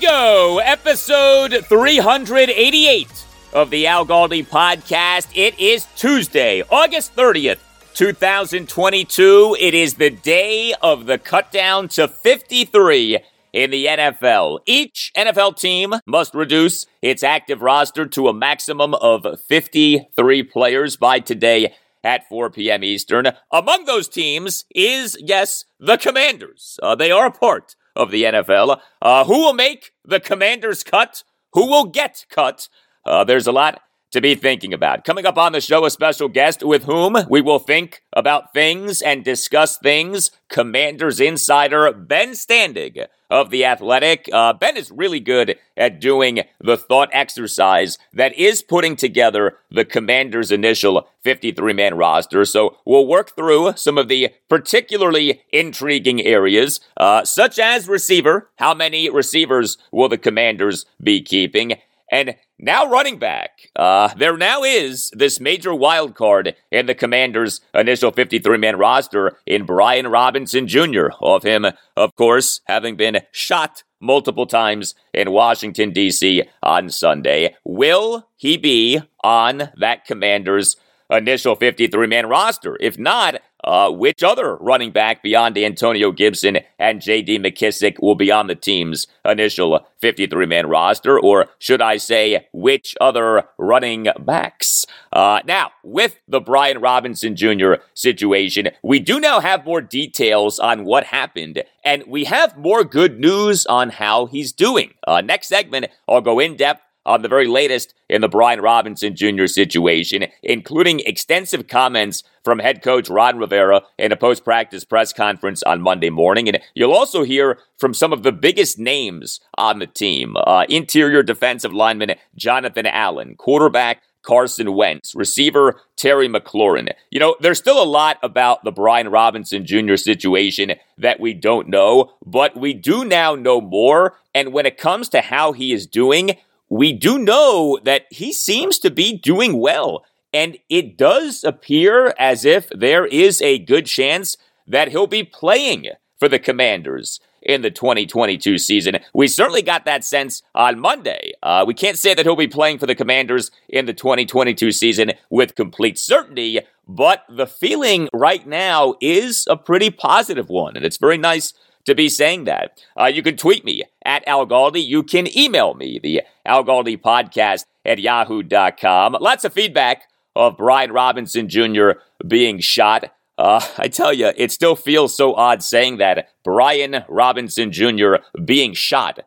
Go. Episode 388 of the Al Galdi podcast. It is Tuesday, August 30th, 2022. It is the day of the cut down to 53 in the NFL. Each NFL team must reduce its active roster to a maximum of 53 players by today at 4 p.m. Eastern. Among those teams is, yes, the Commanders. Uh, they are a part of the NFL. Uh, who will make the Commanders cut? Who will get cut? Uh, there's a lot to be thinking about. Coming up on the show, a special guest with whom we will think about things and discuss things. Commanders insider Ben Standig of The Athletic. Uh, ben is really good at doing the thought exercise that is putting together the Commanders' initial 53 man roster. So we'll work through some of the particularly intriguing areas, uh, such as receiver. How many receivers will the Commanders be keeping? And now running back. Uh, there now is this major wild card in the Commanders' initial 53 man roster in Brian Robinson Jr. Of him, of course, having been shot multiple times in Washington, D.C. on Sunday. Will he be on that Commanders' initial 53 man roster? If not, uh, which other running back beyond Antonio Gibson and J.D. McKissick will be on the team's initial 53 man roster? Or should I say, which other running backs? Uh, now, with the Brian Robinson Jr. situation, we do now have more details on what happened, and we have more good news on how he's doing. Uh, next segment, I'll go in depth on the very latest in the Brian Robinson Jr. situation, including extensive comments from head coach Ron Rivera in a post practice press conference on Monday morning. And you'll also hear from some of the biggest names on the team uh, interior defensive lineman Jonathan Allen, quarterback Carson Wentz, receiver Terry McLaurin. You know, there's still a lot about the Brian Robinson Jr. situation that we don't know, but we do now know more. And when it comes to how he is doing, we do know that he seems to be doing well. And it does appear as if there is a good chance that he'll be playing for the Commanders in the 2022 season. We certainly got that sense on Monday. Uh, we can't say that he'll be playing for the Commanders in the 2022 season with complete certainty, but the feeling right now is a pretty positive one, and it's very nice to be saying that. Uh, you can tweet me at Al Galdi. You can email me, the Al Galdi podcast at yahoo.com. Lots of feedback of Brian Robinson Jr. being shot. Uh, I tell you, it still feels so odd saying that. Brian Robinson Jr. being shot.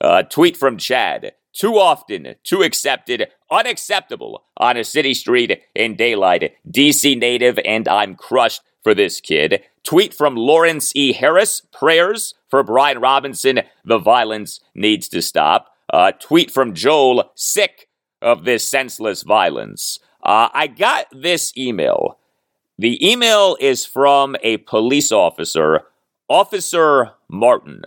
Uh, tweet from Chad. Too often, too accepted, unacceptable on a city street in daylight. DC native, and I'm crushed for this kid. Tweet from Lawrence E. Harris prayers for Brian Robinson. The violence needs to stop. Uh, tweet from Joel sick of this senseless violence. Uh, I got this email. The email is from a police officer, Officer Martin.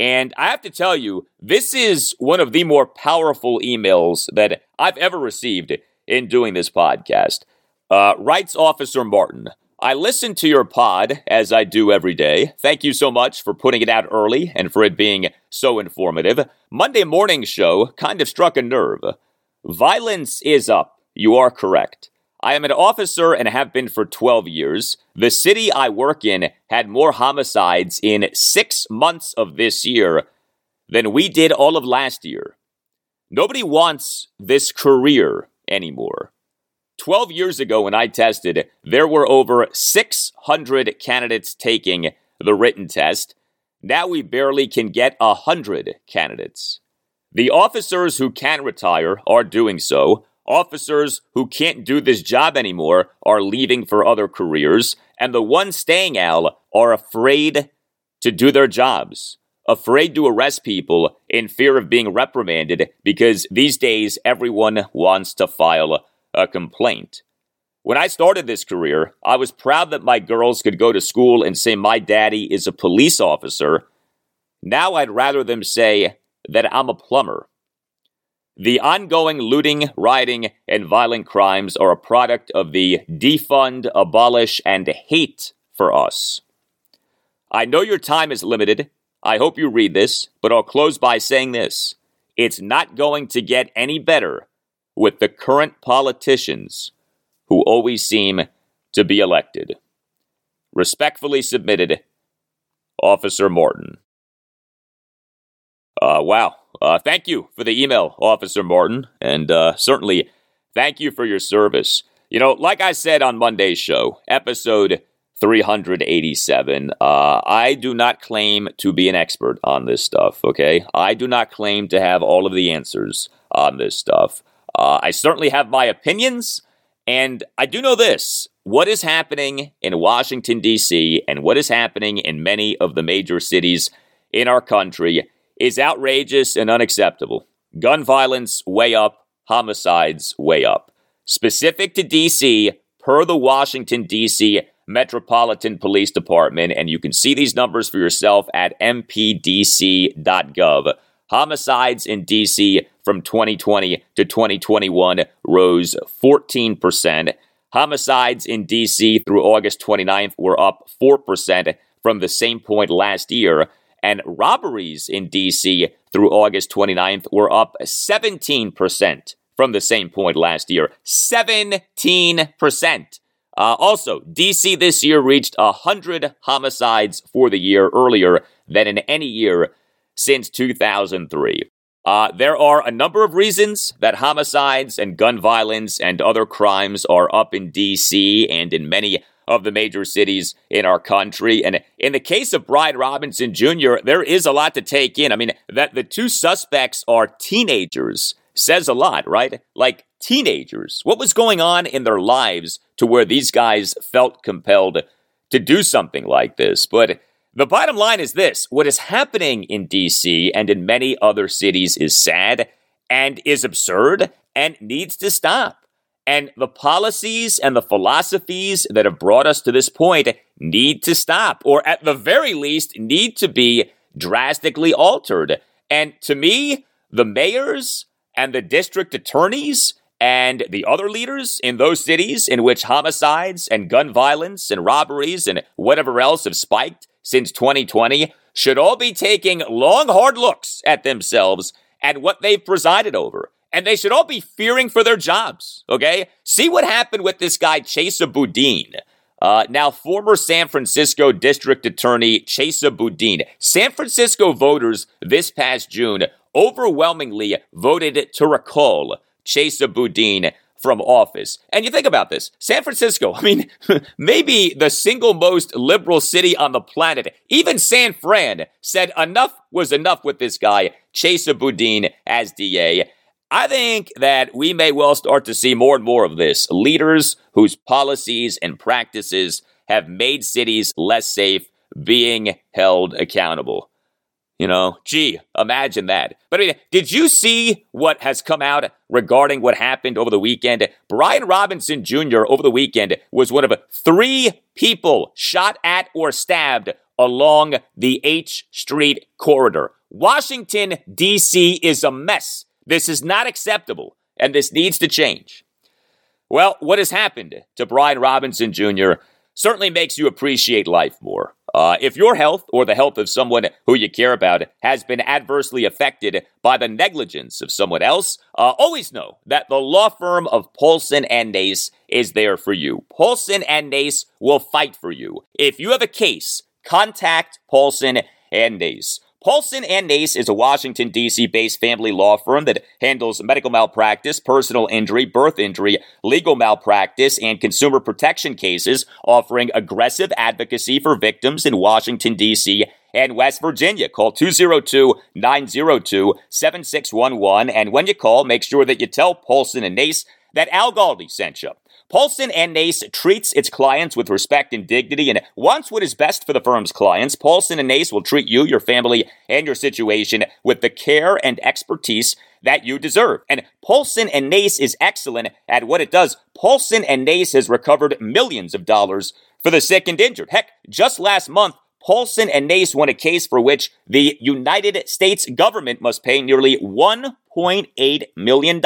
And I have to tell you, this is one of the more powerful emails that I've ever received in doing this podcast. Uh, writes Officer Martin. I listen to your pod as I do every day. Thank you so much for putting it out early and for it being so informative. Monday morning show kind of struck a nerve. Violence is up. You are correct. I am an officer and have been for 12 years. The city I work in had more homicides in six months of this year than we did all of last year. Nobody wants this career anymore. 12 years ago, when I tested, there were over 600 candidates taking the written test. Now we barely can get 100 candidates. The officers who can retire are doing so. Officers who can't do this job anymore are leaving for other careers. And the ones staying out are afraid to do their jobs, afraid to arrest people in fear of being reprimanded because these days everyone wants to file a complaint. When I started this career, I was proud that my girls could go to school and say my daddy is a police officer. Now I'd rather them say that I'm a plumber. The ongoing looting, rioting, and violent crimes are a product of the defund, abolish, and hate for us. I know your time is limited. I hope you read this, but I'll close by saying this. It's not going to get any better with the current politicians who always seem to be elected. Respectfully submitted, Officer Morton. Uh, wow. Uh, thank you for the email, Officer Morton, and uh, certainly thank you for your service. You know, like I said on Monday's show, episode 387, uh, I do not claim to be an expert on this stuff, okay? I do not claim to have all of the answers on this stuff. Uh, I certainly have my opinions, and I do know this what is happening in Washington, D.C., and what is happening in many of the major cities in our country is outrageous and unacceptable. Gun violence way up, homicides way up. Specific to D.C., per the Washington, D.C. Metropolitan Police Department, and you can see these numbers for yourself at mpdc.gov. Homicides in D.C. from 2020 to 2021 rose 14%. Homicides in D.C. through August 29th were up 4% from the same point last year. And robberies in D.C. through August 29th were up 17% from the same point last year. 17%. Uh, also, DC this year reached 100 homicides for the year earlier than in any year since 2003. Uh, there are a number of reasons that homicides and gun violence and other crimes are up in D.C. and in many of the major cities in our country. And in the case of Brian Robinson Jr., there is a lot to take in. I mean, that the two suspects are teenagers says a lot, right? Like teenagers. What was going on in their lives to where these guys felt compelled to do something like this? But the bottom line is this what is happening in DC and in many other cities is sad and is absurd and needs to stop. And the policies and the philosophies that have brought us to this point need to stop, or at the very least, need to be drastically altered. And to me, the mayors and the district attorneys and the other leaders in those cities in which homicides and gun violence and robberies and whatever else have spiked since 2020 should all be taking long, hard looks at themselves and what they've presided over. And they should all be fearing for their jobs, okay? See what happened with this guy, Chesa Boudin. Uh, now, former San Francisco District Attorney Chesa Boudin. San Francisco voters this past June overwhelmingly voted to recall Chesa Boudin from office. And you think about this San Francisco, I mean, maybe the single most liberal city on the planet. Even San Fran said enough was enough with this guy, Chesa Boudin, as DA. I think that we may well start to see more and more of this. Leaders whose policies and practices have made cities less safe being held accountable. You know, gee, imagine that. But I mean, did you see what has come out regarding what happened over the weekend? Brian Robinson Jr. over the weekend was one of three people shot at or stabbed along the H Street corridor. Washington, D.C. is a mess. This is not acceptable. and this needs to change. Well, what has happened to Brian Robinson Jr. certainly makes you appreciate life more. Uh, if your health or the health of someone who you care about has been adversely affected by the negligence of someone else, uh, always know that the law firm of Paulson and Nace is there for you. Paulson and Nace will fight for you. If you have a case, contact Paulson and Nace. Paulson and Nace is a Washington, D.C. based family law firm that handles medical malpractice, personal injury, birth injury, legal malpractice, and consumer protection cases, offering aggressive advocacy for victims in Washington, D.C. and West Virginia. Call 202 902 7611. And when you call, make sure that you tell Paulson and Nace that Al Galdi sent you. Paulson and Nace treats its clients with respect and dignity and wants what is best for the firm's clients. Paulson and Nace will treat you, your family, and your situation with the care and expertise that you deserve. And Paulson and Nace is excellent at what it does. Paulson and Nace has recovered millions of dollars for the sick and injured. Heck, just last month, Paulson and Nace won a case for which the United States government must pay nearly $1.8 million.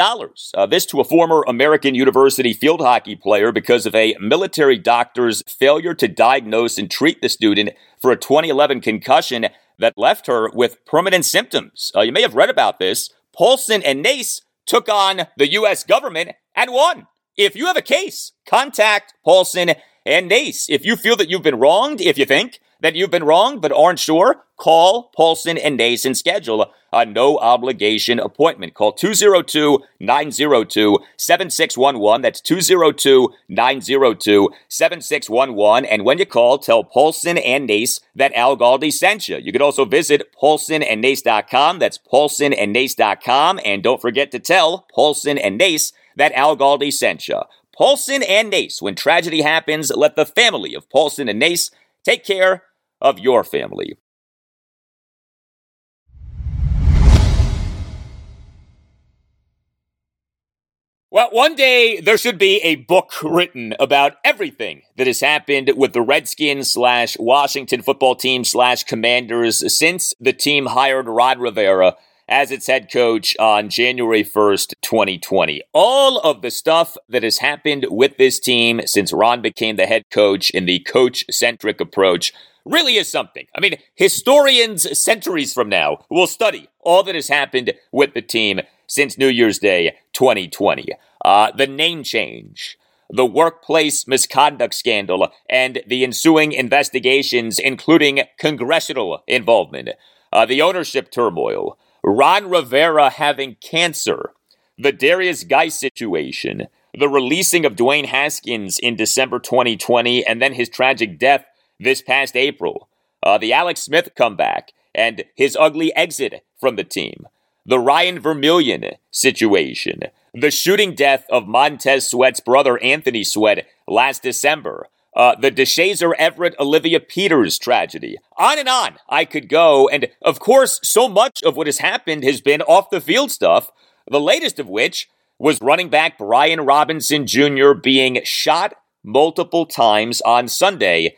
Uh, this to a former American University field hockey player because of a military doctor's failure to diagnose and treat the student for a 2011 concussion that left her with permanent symptoms. Uh, you may have read about this. Paulson and Nace took on the U.S. government and won. If you have a case, contact Paulson and Nace. If you feel that you've been wronged, if you think that you've been wrong but aren't sure, call Paulson and Nace and schedule a no obligation appointment. Call 202 902 7611. That's 202 902 7611. And when you call, tell Paulson and Nace that Al Galdi sent you. You can also visit paulsonandnace.com. That's paulsonandnace.com. And don't forget to tell Paulson and Nace that Al Galdi sent you. Paulson and Nace. When tragedy happens, let the family of Paulson and Nace take care of your family. Well, one day there should be a book written about everything that has happened with the Redskins slash Washington football team slash commanders since the team hired Ron Rivera as its head coach on January 1st, 2020. All of the stuff that has happened with this team since Ron became the head coach in the coach centric approach really is something. I mean, historians centuries from now will study all that has happened with the team since New Year's Day 2020. Uh, the name change, the workplace misconduct scandal, and the ensuing investigations, including congressional involvement, uh, the ownership turmoil, Ron Rivera having cancer, the Derrius Guice situation, the releasing of Dwayne Haskins in December 2020, and then his tragic death this past April, uh, the Alex Smith comeback, and his ugly exit from the team, the Ryan Vermillion situation, the shooting death of Montez Sweat's brother Anthony Sweat last December, uh, the Deshazor Everett Olivia Peters tragedy. On and on I could go. And of course, so much of what has happened has been off the field stuff, the latest of which was running back Brian Robinson Jr. being shot multiple times on Sunday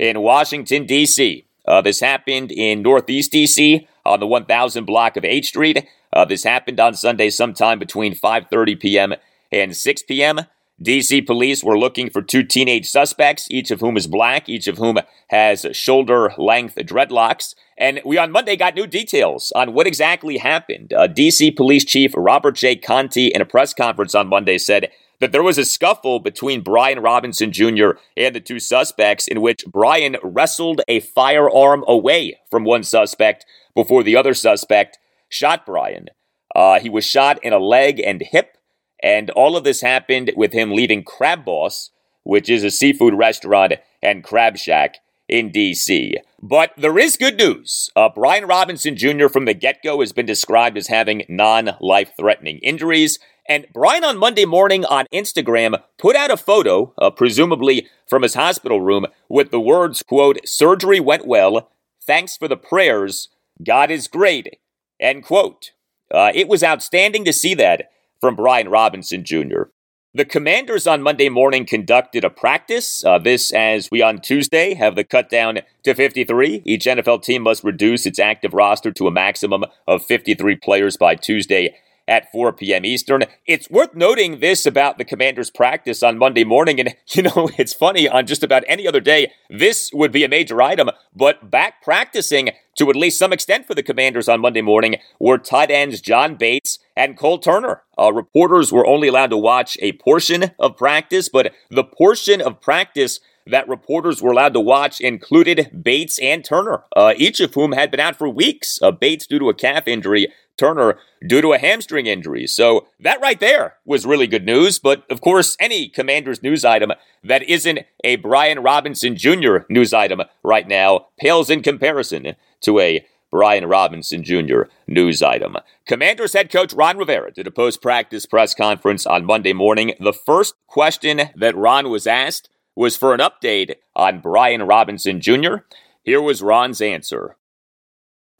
in Washington, D.C. Uh, this happened in Northeast D.C. on the 1000 block of H Street. Uh, this happened on Sunday sometime between 5:30 p.m. and 6 p.m. DC police were looking for two teenage suspects, each of whom is black, each of whom has shoulder length dreadlocks. And we on Monday got new details on what exactly happened. Uh, DC Police Chief Robert J. Contee, in a press conference on Monday, said that there was a scuffle between Brian Robinson Jr. and the two suspects in which Brian wrestled a firearm away from one suspect before the other suspect shot Brian. Uh, he was shot in a leg and hip, and all of this happened with him leaving Crab Boss, which is a seafood restaurant and crab shack in D.C. But there is good news. Uh, Brian Robinson Jr. from the get go has been described as having non life threatening injuries. And Brian on Monday morning on Instagram put out a photo, uh, presumably from his hospital room, with the words, quote, surgery went well. Thanks for the prayers. God is great. End quote. Uh, it was outstanding to see that from Brian Robinson Jr. The Commanders on Monday morning conducted a practice. Uh, this, as we on Tuesday have the cut down to 53. Each NFL team must reduce its active roster to a maximum of 53 players by Tuesday at 4 p.m. Eastern. It's worth noting this about the Commanders' practice on Monday morning. And, you know, it's funny, on just about any other day, this would be a major item. But back practicing to at least some extent for the Commanders on Monday morning were tight ends John Bates and Cole Turner. Uh, reporters were only allowed to watch a portion of practice, but the portion of practice that reporters were allowed to watch included Bates and Turner, uh, each of whom had been out for weeks. Uh, Bates due to a calf injury, Turner due to a hamstring injury. So that right there was really good news. But of course, any Commanders news item that isn't a Brian Robinson Jr. news item right now pales in comparison to a Brian Robinson Jr. news item. Commanders head coach Ron Rivera did a post practice press conference on Monday morning. The first question that Ron was asked was for an update on Brian Robinson Jr. Here was Ron's answer.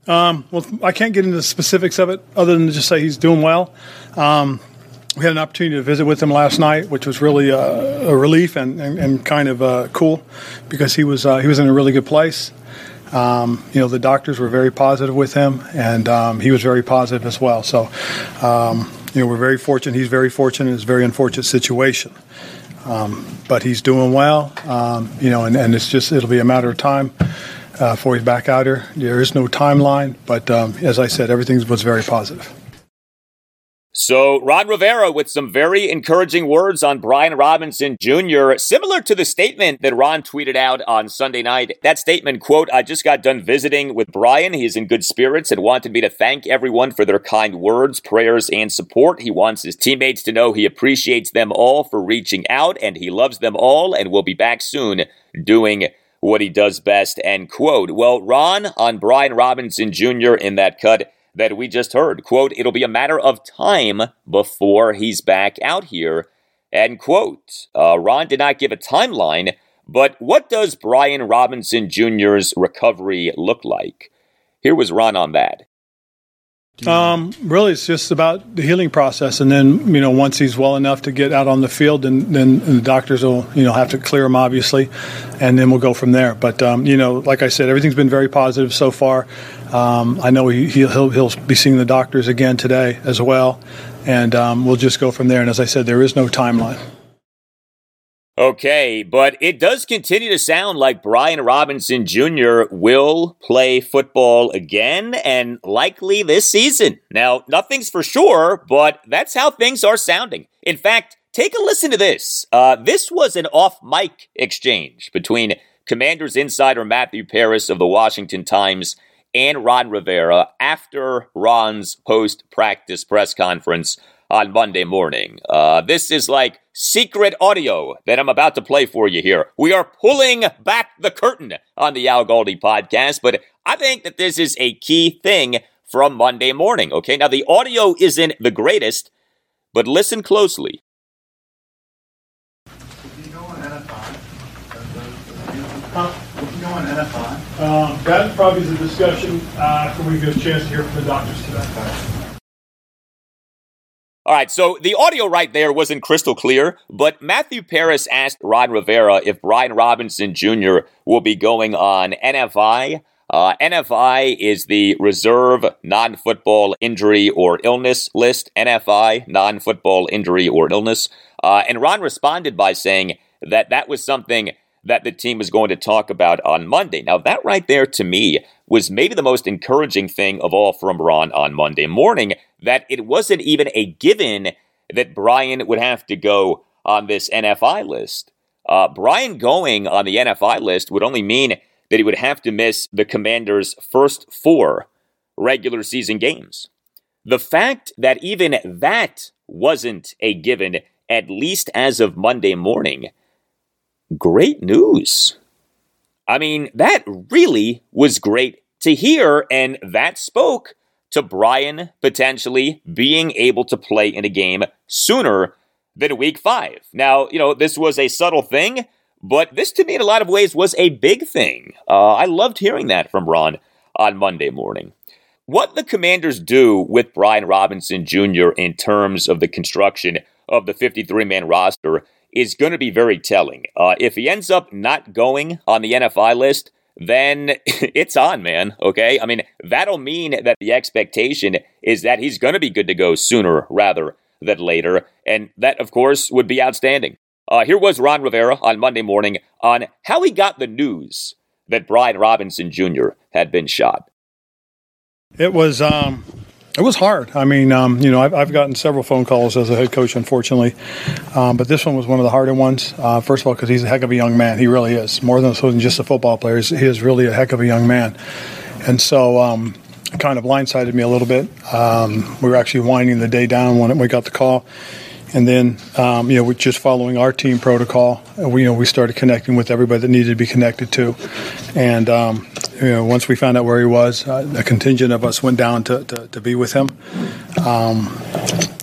Um, well, I can't get into the specifics of it other than to just say he's doing well. Um, we had an opportunity to visit with him last night, which was really a, a relief and, and, and, kind of uh, cool because he was uh, he was in a really good place. Um, you know, the doctors were very positive with him, and um, he was very positive as well. So, um, you know, we're very fortunate. He's very fortunate. It's a very unfortunate situation. Um, but he's doing well, you know, and, and, it's just it'll be a matter of time uh, before he's back out here. There is no timeline, but um, as I said, everything was very positive. So, Ron Rivera with some very encouraging words on Brian Robinson Jr., similar to the statement that Ron tweeted out on Sunday night. That statement, quote, I just got done visiting with Brian. He's in good spirits and wanted me to thank everyone for their kind words, prayers, and support. He wants his teammates to know he appreciates them all for reaching out and he loves them all and will be back soon doing what he does best, end quote. Well, Ron on Brian Robinson Jr. in that cut that we just heard. Quote, it'll be a matter of time before he's back out here. End quote. Uh, Ron did not give a timeline, but what does Brian Robinson Jr.'s recovery look like? Here was Ron on that. Um, really, it's just about the healing process, and then you know once he's well enough to get out on the field, then then the doctors will you know have to clear him obviously, and then we'll go from there. But um, you know, like I said, everything's been very positive so far. Um, I know he, he'll he'll be seeing the doctors again today as well, and um, we'll just go from there. And as I said, there is no timeline. Okay, but it does continue to sound like Brian Robinson Jr. will play football again and likely this season. Now, nothing's for sure, but that's how things are sounding. In fact, take a listen to this. Uh, this was an off mic exchange between Commanders insider Matthew Paras of the Washington Times and Ron Rivera after Ron's post practice press conference on Monday morning. Uh, this is like secret audio that I'm about to play for you here. We are pulling back the curtain on the Al Galdi podcast, but I think that this is a key thing from Monday morning. Okay, now the audio isn't the greatest, but listen closely. Um, that probably is a discussion uh, after we get a chance to hear from the doctors today. All right, so the audio right there wasn't crystal clear, but Matthew Paras asked Ron Rivera if Brian Robinson Jr. will be going on NFI. Uh, NFI is the reserve non football injury or illness list. NFI, non football injury or illness. Uh, and Ron responded by saying that that was something that the team was going to talk about on Monday. Now, that right there to me was maybe the most encouraging thing of all from Ron on Monday morning that it wasn't even a given that Brian would have to go on this NFI list. Uh, Brian going on the NFI list would only mean that he would have to miss the Commanders' first four regular season games. The fact that even that wasn't a given, at least as of Monday morning, great news. I mean, that really was great to hear, and that spoke to Brian potentially being able to play in a game sooner than week five. Now, you know, this was a subtle thing, but this to me in a lot of ways was a big thing. Uh, I loved hearing that from Ron on Monday morning. What the commanders do with Brian Robinson Jr. in terms of the construction of the 53 man roster is going to be very telling. Uh, if he ends up not going on the NFI list, then it's on, man. Okay. I mean, that'll mean that the expectation is that he's going to be good to go sooner rather than later. And that, of course, would be outstanding. Uh, here was Ron Rivera on Monday morning on how he got the news that Brian Robinson Jr. had been shot. It was um, it was hard. I mean, um, you know, I've, I've, gotten several phone calls as a head coach, unfortunately, um, but this one was one of the harder ones. Uh, first of all, because he's a heck of a young man. He really is. More than, just a football player, he is really a heck of a young man. And so, um, it kind of blindsided me a little bit. Um, we were actually winding the day down when we got the call, and then, um, you know, just following our team protocol, we, you know, we started connecting with everybody that needed to be connected to. And, um, you know, once we found out where he was, uh, a contingent of us went down to, to, to be with him. Um,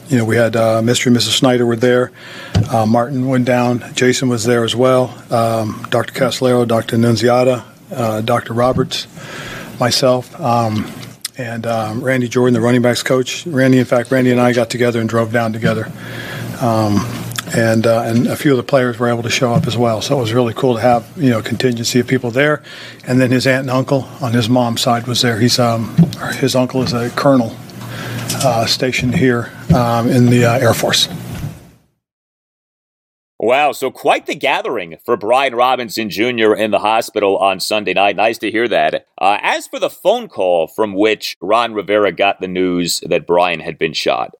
you know, we had uh, Mr. and Mrs. Snyder were there. Uh, Martin went down. Jason was there as well. Um, Dr. Castellero, Dr. Nunziata, uh, Dr. Roberts, myself. Um, and um, Randy Jordan, the running backs coach. Randy, in fact, Randy and I got together and drove down together. Um, and uh, and a few of the players were able to show up as well. So it was really cool to have you know a contingency of people there, and then his aunt and uncle on his mom's side was there. He's um, his uncle is a colonel uh, stationed here um, in the uh, Air Force. Wow, so quite the gathering for Brian Robinson Jr. in the hospital on Sunday night. Nice to hear that. Uh, as for the phone call from which Ron Rivera got the news that Brian had been shot,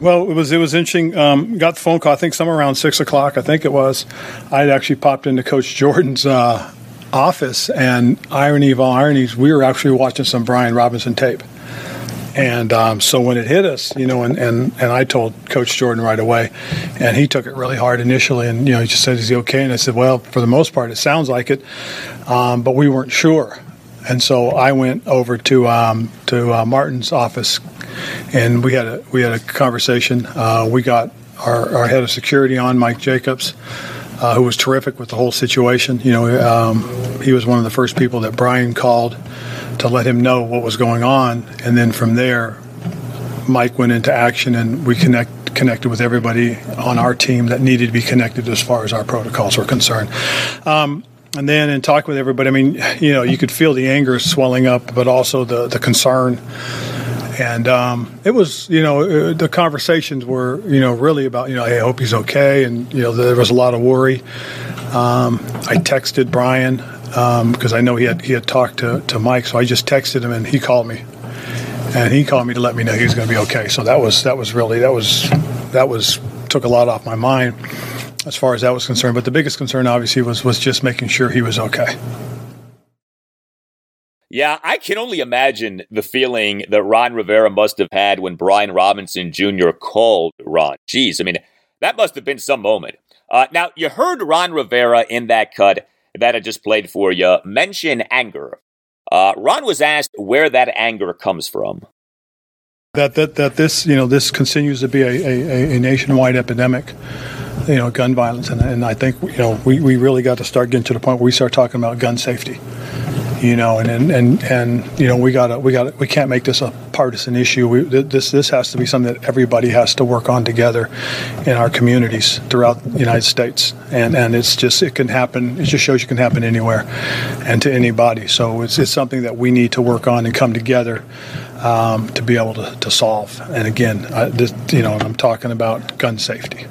well, it was it was interesting. Um, got the phone call. I think somewhere around six o'clock. I think it was. I had actually popped into Coach Jordan's uh, office, and irony of all ironies, we were actually watching some Brian Robinson tape. And um, so when it hit us, you know, and, and, and I told Coach Jordan right away, and he took it really hard initially, and you know, he just said, "Is he okay?" And I said, "Well, for the most part, it sounds like it, um, but we weren't sure." And so I went over to um, to uh, Martin's office and we had a we had a conversation. Uh, we got our, our head of security on, Mike Jacobs, uh, who was terrific with the whole situation. You know, um, he was one of the first people that Brian called to let him know what was going on, and then from there, Mike went into action, and we connect connected with everybody on our team that needed to be connected as far as our protocols were concerned. Um, and then in talking with everybody, I mean, you know, you could feel the anger swelling up, but also the the concern. And um, it was you know uh, the conversations were you know really about you know hey, I hope he's okay. And you know there was a lot of worry. Um, I texted Brian because um, I know he had he had talked to, to Mike, so I just texted him and he called me, and he called me to let me know he was going to be okay. So that was that was really that was that was took a lot off my mind as far as that was concerned. But the biggest concern obviously was was just making sure he was okay. Yeah, I can only imagine the feeling that Ron Rivera must have had when Brian Robinson Jr. called Ron. Jeez, I mean, that must have been some moment. Uh, now, you heard Ron Rivera in that cut that I just played for you mention anger. Uh, Ron was asked where that anger comes from. That, that, that this, you know, this continues to be a, a, a nationwide epidemic you know, gun violence. And, and I think, you know, we, we really got to start getting to the point where we start talking about gun safety you know, and and and, and you know, we got we got we can't make this a partisan issue. We, this this has to be something that everybody has to work on together in our communities throughout the United States. And and it's just it can happen. It just shows you can happen anywhere, and to anybody. So it's it's something that we need to work on and come together. Um, to be able to, to solve, and again, I, this, you know, I'm talking about gun safety.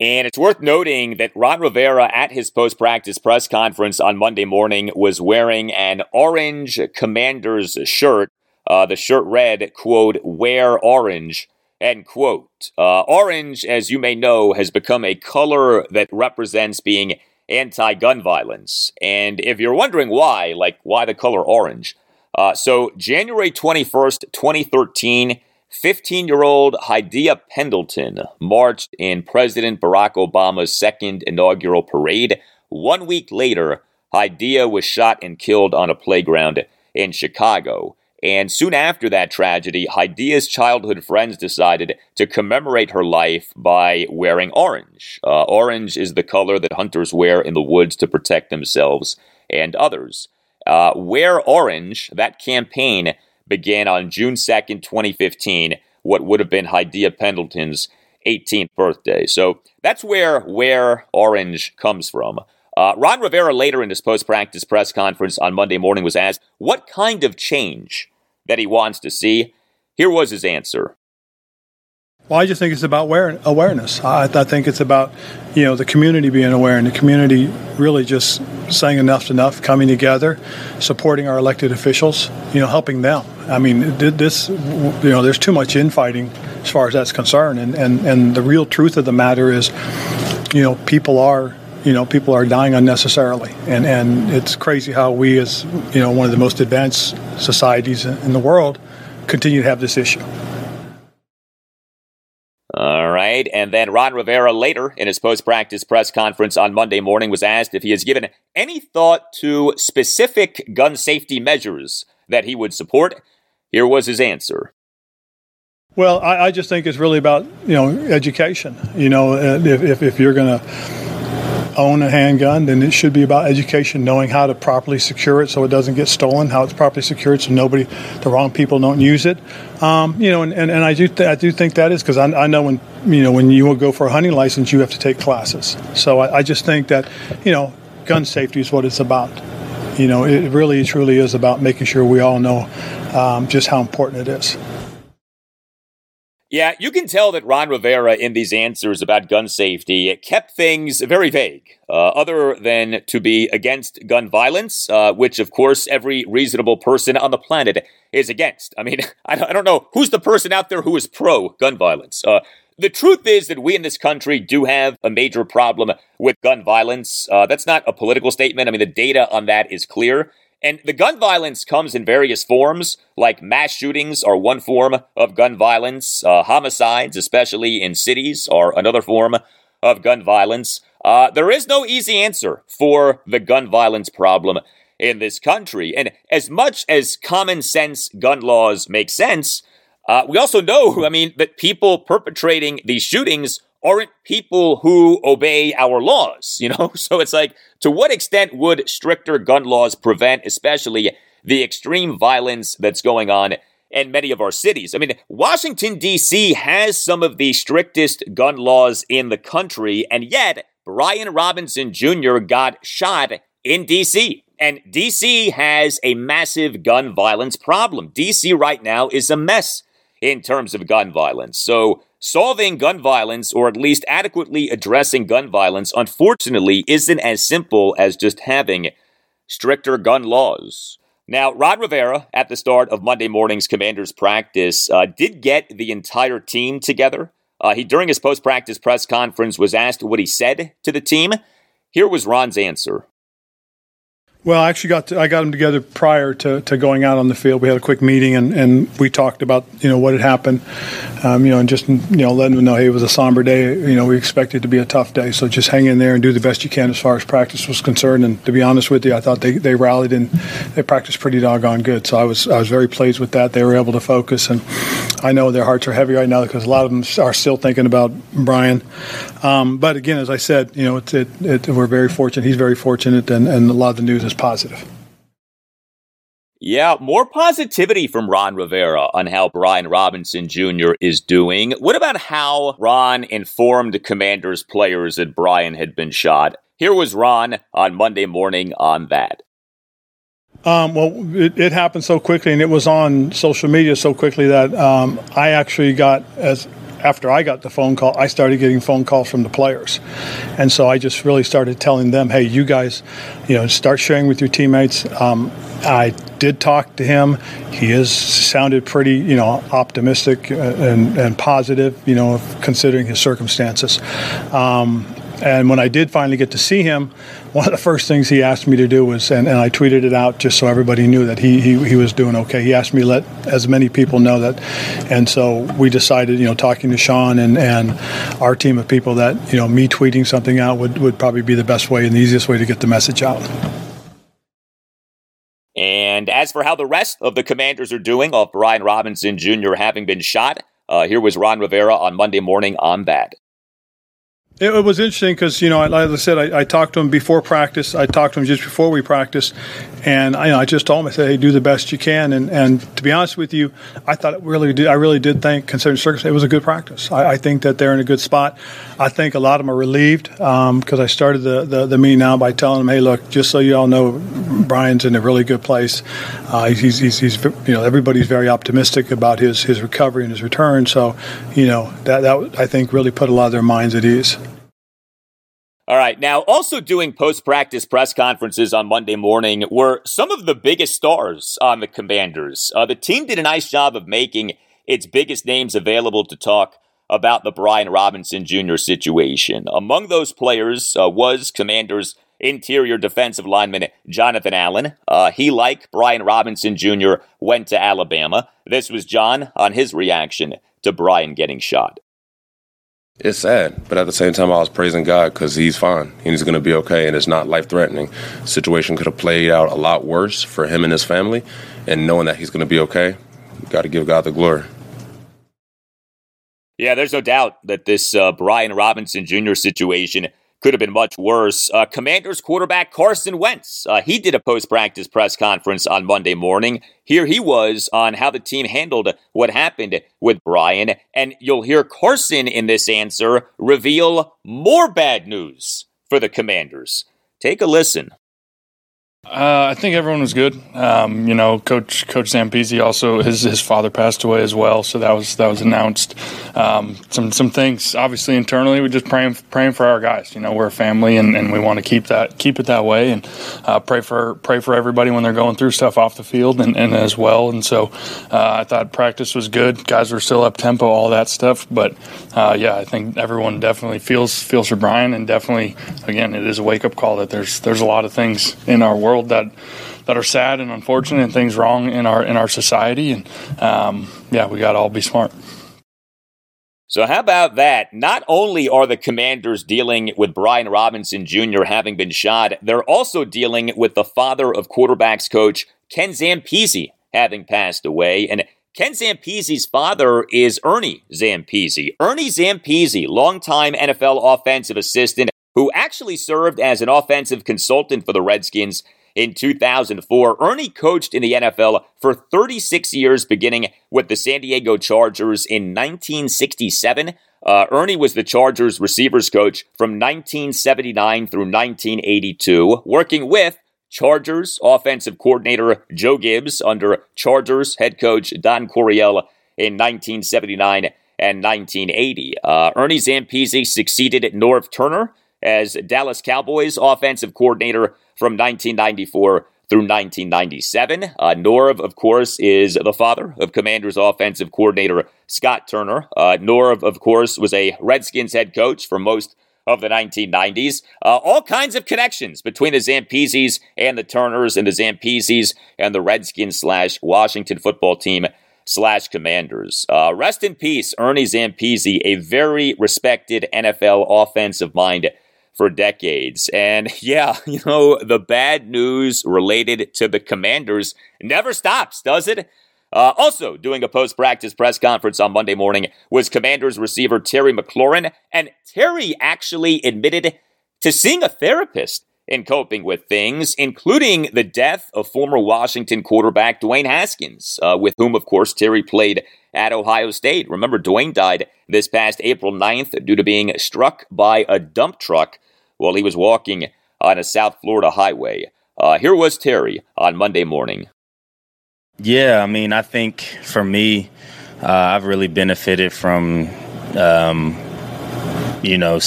And it's worth noting that Ron Rivera at his post practice press conference on Monday morning was wearing an orange commander's shirt. Uh, the shirt read, quote, wear orange, end quote. Uh, orange, as you may know, has become a color that represents being anti gun violence. And if you're wondering why, like why the color orange, uh, so January 21st, 2013, 15 year old Hadiya Pendleton marched in President Barack Obama's second inaugural parade. One week later, Hadiya was shot and killed on a playground in Chicago. And soon after that tragedy, Hadiya's childhood friends decided to commemorate her life by wearing orange. Uh, orange is the color that hunters wear in the woods to protect themselves and others. Uh, wear Orange, that campaign began on June 2nd, 2015, what would have been Hadiya Pendleton's 18th birthday. So that's where Wear Orange comes from. Uh, Ron Rivera later in his post practice press conference on Monday morning was asked what kind of change that he wants to see. Here was his answer. Well, I just think it's about awareness. I, I, think it's about, you know, the community being aware and the community really just saying enough's enough, coming together, supporting our elected officials, you know, helping them. I mean, this, you know, there's too much infighting as far as that's concerned. And, and, and the real truth of the matter is, you know, people are you know, people are dying unnecessarily. And, and it's crazy how we, as, you know, one of the most advanced societies in the world, continue to have this issue. Right. And then Ron Rivera later in his post practice press conference on Monday morning was asked if he has given any thought to specific gun safety measures that he would support. Here was his answer. Well, I, I just think it's really about, you know, education. You know, uh, if, if, if you're going to own a handgun, then it should be about education, knowing how to properly secure it so it doesn't get stolen, how it's properly secured so nobody, the wrong people don't use it. Um, you know, and, and, and I do th- I do think that is because I, I know when you know when you will go for a hunting license, you have to take classes. So I, I just think that you know gun safety is what it's about. You know, it really truly is about making sure we all know um, just how important it is. Yeah, you can tell that Ron Rivera, in these answers about gun safety, kept things very vague, uh, other than to be against gun violence, uh, which, of course, every reasonable person on the planet is against. I mean, I don't know who's the person out there who is pro gun violence. Uh, the truth is that we in this country do have a major problem with gun violence. Uh, that's not a political statement. I mean, the data on that is clear. And the gun violence comes in various forms, like mass shootings are one form of gun violence. Uh, homicides, especially in cities, are another form of gun violence. Uh, there is no easy answer for the gun violence problem in this country. And as much as common sense gun laws make sense, uh, we also know, I mean, that people perpetrating these shootings aren't people who obey our laws, you know? So it's like, to what extent would stricter gun laws prevent, especially the extreme violence that's going on in many of our cities? I mean, Washington, D.C. has some of the strictest gun laws in the country, and yet Brian Robinson Jr. got shot in D.C. And DC has a massive gun violence problem. DC right now is a mess in terms of gun violence. So Solving gun violence, or at least adequately addressing gun violence, unfortunately, isn't as simple as just having stricter gun laws. Now, Ron Rivera, at the start of Monday morning's commander's practice, uh, did get the entire team together. Uh, he, during his post practice press conference, was asked what he said to the team. Here was Ron's answer. Well, I actually got to, I got them together prior to, to going out on the field. We had a quick meeting and, and we talked about you know what had happened, um, you know, and just you know letting them know hey it was a somber day. You know we expected to be a tough day, so just hang in there and do the best you can as far as practice was concerned. And to be honest with you, I thought they, they rallied and they practiced pretty doggone good. So I was I was very pleased with that. They were able to focus, and I know their hearts are heavy right now because a lot of them are still thinking about Brian. Um, but again, as I said, you know, it, it, it, we're very fortunate. He's very fortunate, and, and a lot of the news is positive. Yeah, more positivity from Ron Rivera on how Brian Robinson Jr. is doing. What about how Ron informed Commanders players that Brian had been shot? Here was Ron on Monday morning on that. Um, well, it, it, happened so quickly, and it was on social media so quickly that um, I actually got as after I got the phone call, I started getting phone calls from the players. And so I just really started telling them, hey, you guys, you know, start sharing with your teammates. Um, I did talk to him. He is sounded pretty, you know, optimistic uh, and, and positive, you know, considering his circumstances. Um, and when I did finally get to see him, one of the first things he asked me to do was, and, and I tweeted it out just so everybody knew that he, he, he was doing okay. He asked me to let as many people know that. And so we decided, you know, talking to Sean and, and our team of people that, you know, me tweeting something out would, would probably be the best way and the easiest way to get the message out. And as for how the rest of the commanders are doing off Brian Robinson Jr. having been shot, uh, here was Ron Rivera on Monday morning on that. It, it was interesting because you know, like I said, I, I, talked to him before practice. I talked to him just before we practiced, and I, you know, I just told him I said, "Hey, do the best you can." And and to be honest with you, I thought it really did. I really did think, considering circumstances, it was a good practice. I, I, think that they're in a good spot. I think a lot of them are relieved because um, I started the, the, the meeting now by telling them, "Hey, look, just so you all know, Brian's in a really good place. Uh, he's, he's, he's you know everybody's very optimistic about his his recovery and his return. So, you know that that I think really put a lot of their minds at ease." All right. Now, also doing post practice press conferences on Monday morning were some of the biggest stars on the Commanders. Uh, the team did a nice job of making its biggest names available to talk about the Brian Robinson Jr. situation. Among those players uh, was Commanders interior defensive lineman Jonathan Allen. Uh, he, like Brian Robinson Jr., went to Alabama. This was John on his reaction to Brian getting shot. It's sad, but at the same time, I was praising God because He's fine and He's going to be okay, and it's not life threatening. Situation could have played out a lot worse for him and his family, and knowing that He's going to be okay, got to give God the glory. Yeah, there's no doubt that this uh, Brian Robinson Jr. situation could have been much worse. Uh, Commanders quarterback Carson Wentz, uh, he did a post practice press conference on Monday morning. Here he was on how the team handled what happened with Brian. And you'll hear Carson in this answer reveal more bad news for the Commanders. Take a listen. Uh, I think everyone was good. Um, you know, Coach Coach Zampese also his his father passed away as well, so that was that was announced. Um, some some things obviously internally we're just praying praying for our guys. You know, we're a family and, and we want to keep that keep it that way and uh, pray for pray for everybody when they're going through stuff off the field and, and as well. And so uh, I thought practice was good. Guys were still up tempo, all that stuff. But uh, yeah, I think everyone definitely feels feels for Brian and definitely again it is a wake up call that there's there's a lot of things in our world world that that are sad and unfortunate and things wrong in our in our society. And um, yeah, we got to all be smart. So, how about that? Not only are the commanders dealing with Brian Robinson Jr. having been shot, they're also dealing with the father of quarterbacks coach Ken Zampese having passed away. And Ken Zampese's father is Ernie Zampese. Ernie Zampese, longtime NFL offensive assistant, who actually served as an offensive consultant for the Redskins in 2004. Ernie coached in the NFL for 36 years, beginning with the San Diego Chargers in 1967. Uh, Ernie was the Chargers receivers coach from 1979 through 1982, working with Chargers offensive coordinator Joe Gibbs under Chargers head coach Don Coryell in 1979 and 1980. Uh, Ernie Zampese succeeded Norv Turner as Dallas Cowboys offensive coordinator from 1994 through 1997. Uh, Norv, of course, is the father of Commanders offensive coordinator Scott Turner. Uh, Norv, of course, was a Redskins head coach for most of the 1990s. Uh, all kinds of connections between the Zampeses and the Turners and the Zampeses and the Redskins slash Washington football team slash Commanders. Uh, rest in peace, Ernie Zampese, a very respected NFL offensive mind for decades. And yeah, you know, the bad news related to the commanders never stops, does it? Uh, also, doing a post practice press conference on Monday morning was Commanders receiver Terry McLaurin. And Terry actually admitted to seeing a therapist in coping with things, including the death of former Washington quarterback Dwayne Haskins, uh, with whom, of course, Terry played at Ohio State. Remember, Dwayne died this past April 9th due to being struck by a dump truck while he was walking on a South Florida highway. Uh, here was Terry on Monday morning. Yeah, I mean, I think for me, uh, I've really benefited from, um, you know,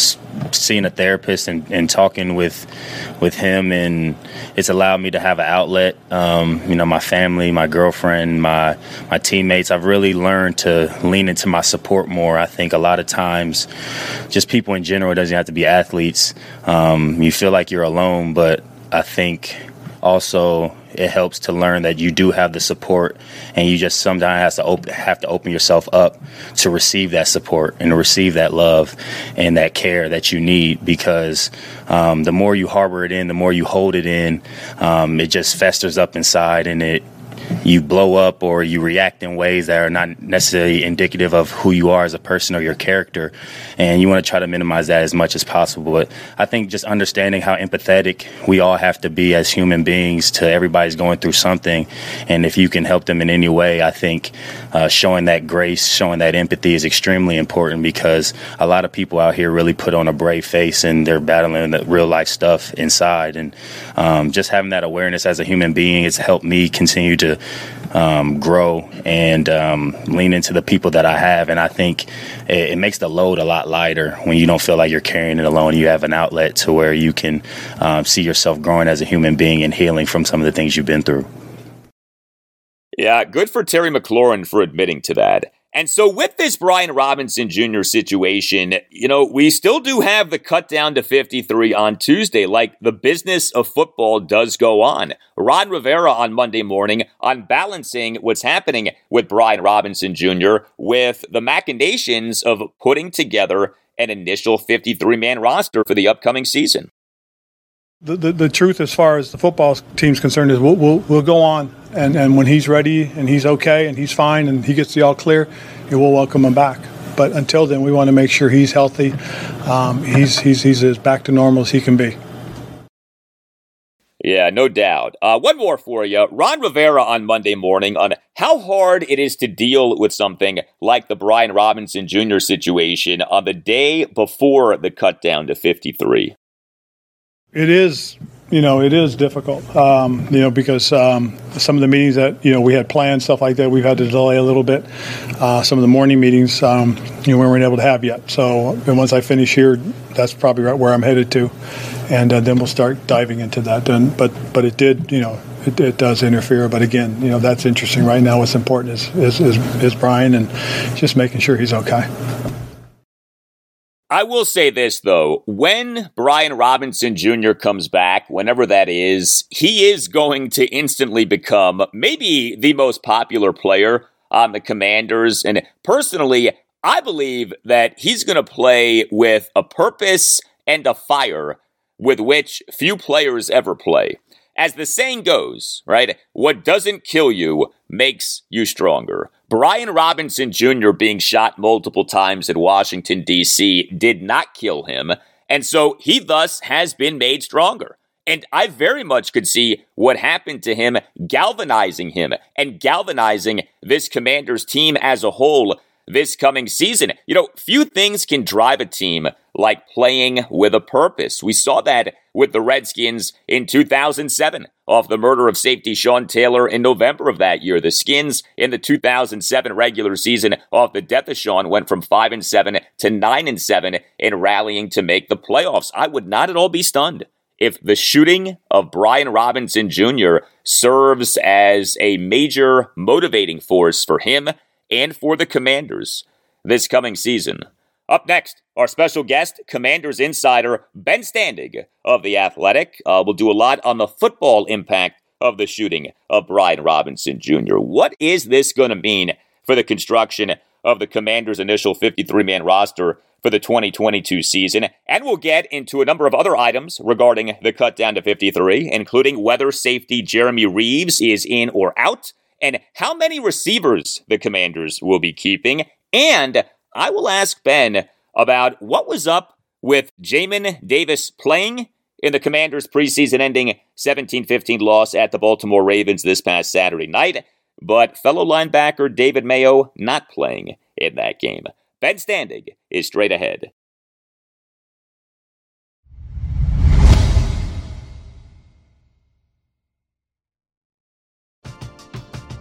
seeing a therapist and, and talking with with him, and it's allowed me to have an outlet. Um, you know, my family, my girlfriend, my my teammates. I've really learned to lean into my support more. I think a lot of times, just people in general, doesn't have to be athletes. Um, you feel like you're alone, but I think also it helps to learn that you do have the support and you just sometimes have to open, have to open yourself up to receive that support and to receive that love and that care that you need because um, the more you harbor it in the more you hold it in um, it just festers up inside and it you blow up or you react in ways that are not necessarily indicative of who you are as a person or your character. And you want to try to minimize that as much as possible. But I think just understanding how empathetic we all have to be as human beings to everybody's going through something. And if you can help them in any way, I think uh, showing that grace, showing that empathy is extremely important because a lot of people out here really put on a brave face and they're battling the real life stuff inside. And um, just having that awareness as a human being has helped me continue um, grow and um, lean into the people that I have. And I think it, it, makes the load a lot lighter when you don't feel like you're carrying it alone. You have an outlet to where you can um, see yourself growing as a human being and healing from some of the things you've been through. Yeah, good for Terry McLaurin for admitting to that. And so, with this Brian Robinson Jr. situation, you know, we still do have the cut down to 53 on Tuesday, like the business of football does go on. Ron Rivera on Monday morning on balancing what's happening with Brian Robinson Jr. with the machinations of putting together an initial 53 man roster for the upcoming season. The, the, the, truth, as far as the football team's concerned, is we'll, we'll, we'll go on, and, and when he's ready and he's okay and he's fine and he gets the all clear, we'll welcome him back. But until then, we want to make sure he's healthy. Um, he's, he's, he's as back to normal as he can be. Yeah, no doubt. Uh, one more for you. Ron Rivera on Monday morning on how hard it is to deal with something like the Brian Robinson Jr. situation on the day before the cut down to 53. It is, you know, it is difficult, um, you know, because um, some of the meetings that you know we had planned stuff like that we've had to delay a little bit. Uh, some of the morning meetings, um, you know, we weren't able to have yet. So, and once I finish here, that's probably right where I'm headed to, and uh, then we'll start diving into that. And, but, but it did, you know, it, it, does interfere. But again, you know, that's interesting. Right now, what's important is is, is, is Brian and just making sure he's okay. I will say this though, when Brian Robinson Jr. comes back, whenever that is, he is going to instantly become maybe the most popular player on the Commanders. And personally, I believe that he's going to play with a purpose and a fire with which few players ever play. As the saying goes, right? What doesn't kill you makes you stronger. Brian Robinson Jr. being shot multiple times in Washington, D.C. did not kill him, and so he thus has been made stronger. And I very much could see what happened to him galvanizing him and galvanizing this commander's team as a whole this coming season. You know, few things can drive a team like playing with a purpose. We saw that with the Redskins in 2007 off the murder of safety Sean Taylor in November of that year. The Skins in the 2007 regular season off the death of Sean went from 5 and 7 to 9 and 7 in rallying to make the playoffs. I would not at all be stunned if the shooting of Brian Robinson Jr. serves as a major motivating force for him and for the Commanders this coming season. Up next, our special guest, Commanders insider Ben Standig of The Athletic. Uh, will do a lot on the football impact of the shooting of Brian Robinson Jr. What is this going to mean for the construction of the Commanders' initial 53 man roster for the 2022 season? And we'll get into a number of other items regarding the cut down to 53, including whether safety Jeremy Reaves is in or out and how many receivers the Commanders will be keeping. And I will ask Ben about what was up with Jamin Davis playing in the Commanders' preseason ending 17 15 loss at the Baltimore Ravens this past Saturday night, but fellow linebacker David Mayo not playing in that game. Ben Standig is straight ahead.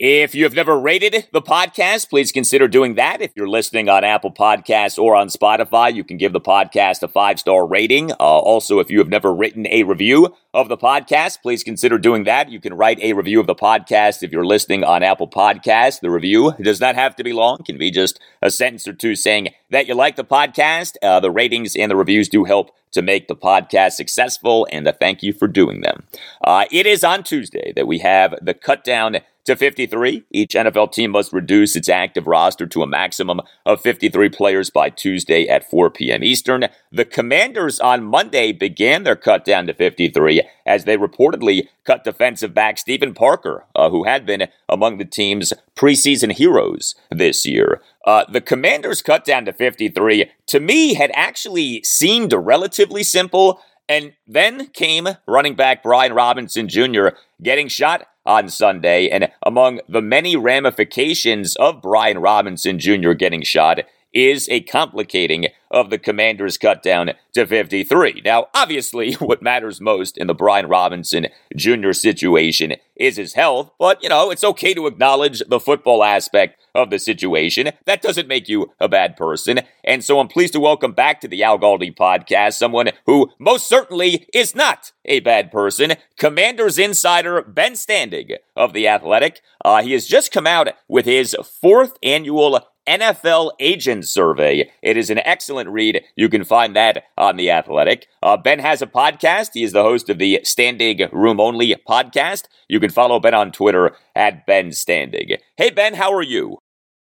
If you have never rated the podcast, please consider doing that. If you're listening on Apple Podcasts or on Spotify, you can give the podcast a five star rating. Uh, also, if you have never written a review of the podcast, please consider doing that. You can write a review of the podcast if you're listening on Apple Podcasts. The review does not have to be long, it can be just a sentence or two saying that you like the podcast. Uh, the ratings and the reviews do help to make the podcast successful, and a thank you for doing them. Uh, it is on Tuesday that we have the cut down to 53. Each NFL team must reduce its active roster to a maximum of 53 players by Tuesday at 4 p.m. Eastern. The Commanders on Monday began their cut down to 53 as they reportedly cut defensive back Stephen Parker, uh, who had been among the team's preseason heroes this year. Uh, the Commanders cut down to 53 to me had actually seemed relatively simple. And then came running back Brian Robinson Jr. getting shot on Sunday. And among the many ramifications of Brian Robinson Jr. getting shot is a complicating of the Commanders' cut down to 53. Now, obviously, what matters most in the Brian Robinson Jr. situation is his health, but, you know, it's okay to acknowledge the football aspect of the situation. That doesn't make you a bad person. And so I'm pleased to welcome back to the Al Galdi podcast someone who most certainly is not a bad person, Commanders insider Ben Standig of The Athletic. Uh, he has just come out with his fourth annual NFL Agent Survey. It is an excellent read. You can find that on The Athletic. Uh, ben has a podcast. He is the host of the Standing Room Only podcast. You can follow Ben on Twitter at Ben Standig. Hey, Ben, how are you?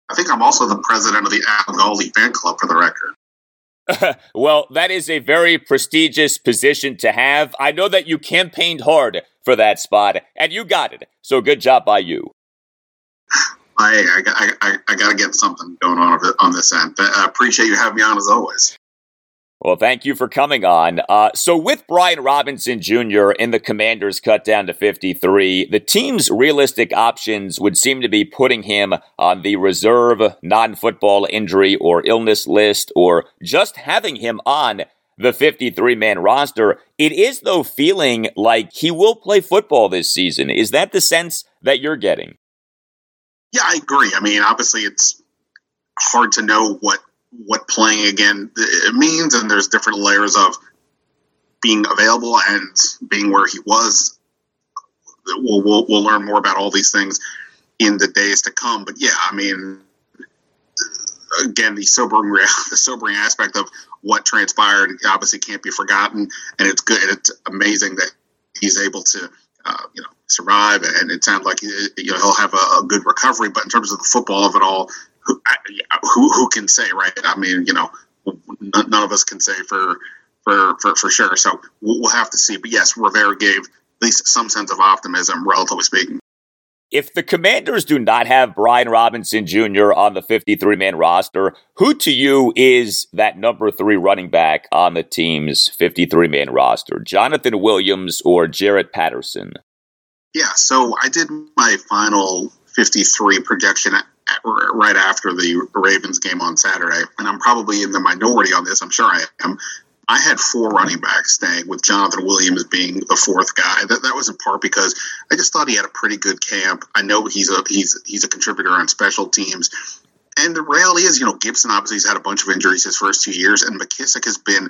I think I'm also the president of the Al Galdi fan club for the record. well, that is a very prestigious position to have. I know that you campaigned hard for that spot, and you got it. So good job by you. I, I, I, I got to get something going on on this end. But I appreciate you having me on as always. Well, thank you for coming on. Uh, so, with Brian Robinson Jr. in the Commanders cut down to 53, the team's realistic options would seem to be putting him on the reserve non football injury or illness list, or just having him on the 53 man roster. It is, though, feeling like he will play football this season. Is that the sense that you're getting? Yeah, I agree. I mean, obviously, it's hard to know what what playing again means, and there's different layers of being available and being where he was. We'll, we'll, we'll learn more about all these things in the days to come. But yeah, I mean, again, the sobering the sobering aspect of what transpired obviously can't be forgotten, and it's good. It's amazing that he's able to, uh, you know, survive, and it sounds like you know he'll have a, a, good recovery. But in terms of the football of it all, who, who, who can say, right? I mean, you know, none of us can say for for for, for sure. So we'll have to see. But yes, Rivera gave at least some sense of optimism, relatively speaking. If the Commanders do not have Brian Robinson Jr. on the 53 man roster, who to you is that number three running back on the team's 53 man roster? Jonathan Williams or Jaret Patterson? Yeah, so I did my final 53 projection at, right after the Ravens game on Saturday, and I'm probably in the minority on this. I'm sure I am. I had four running backs staying, with Jonathan Williams being the fourth guy. That that was in part because I just thought he had a pretty good camp. I know he's a he's he's a contributor on special teams. And the reality is, you know, Gibson obviously has had a bunch of injuries his first two years, and McKissic has been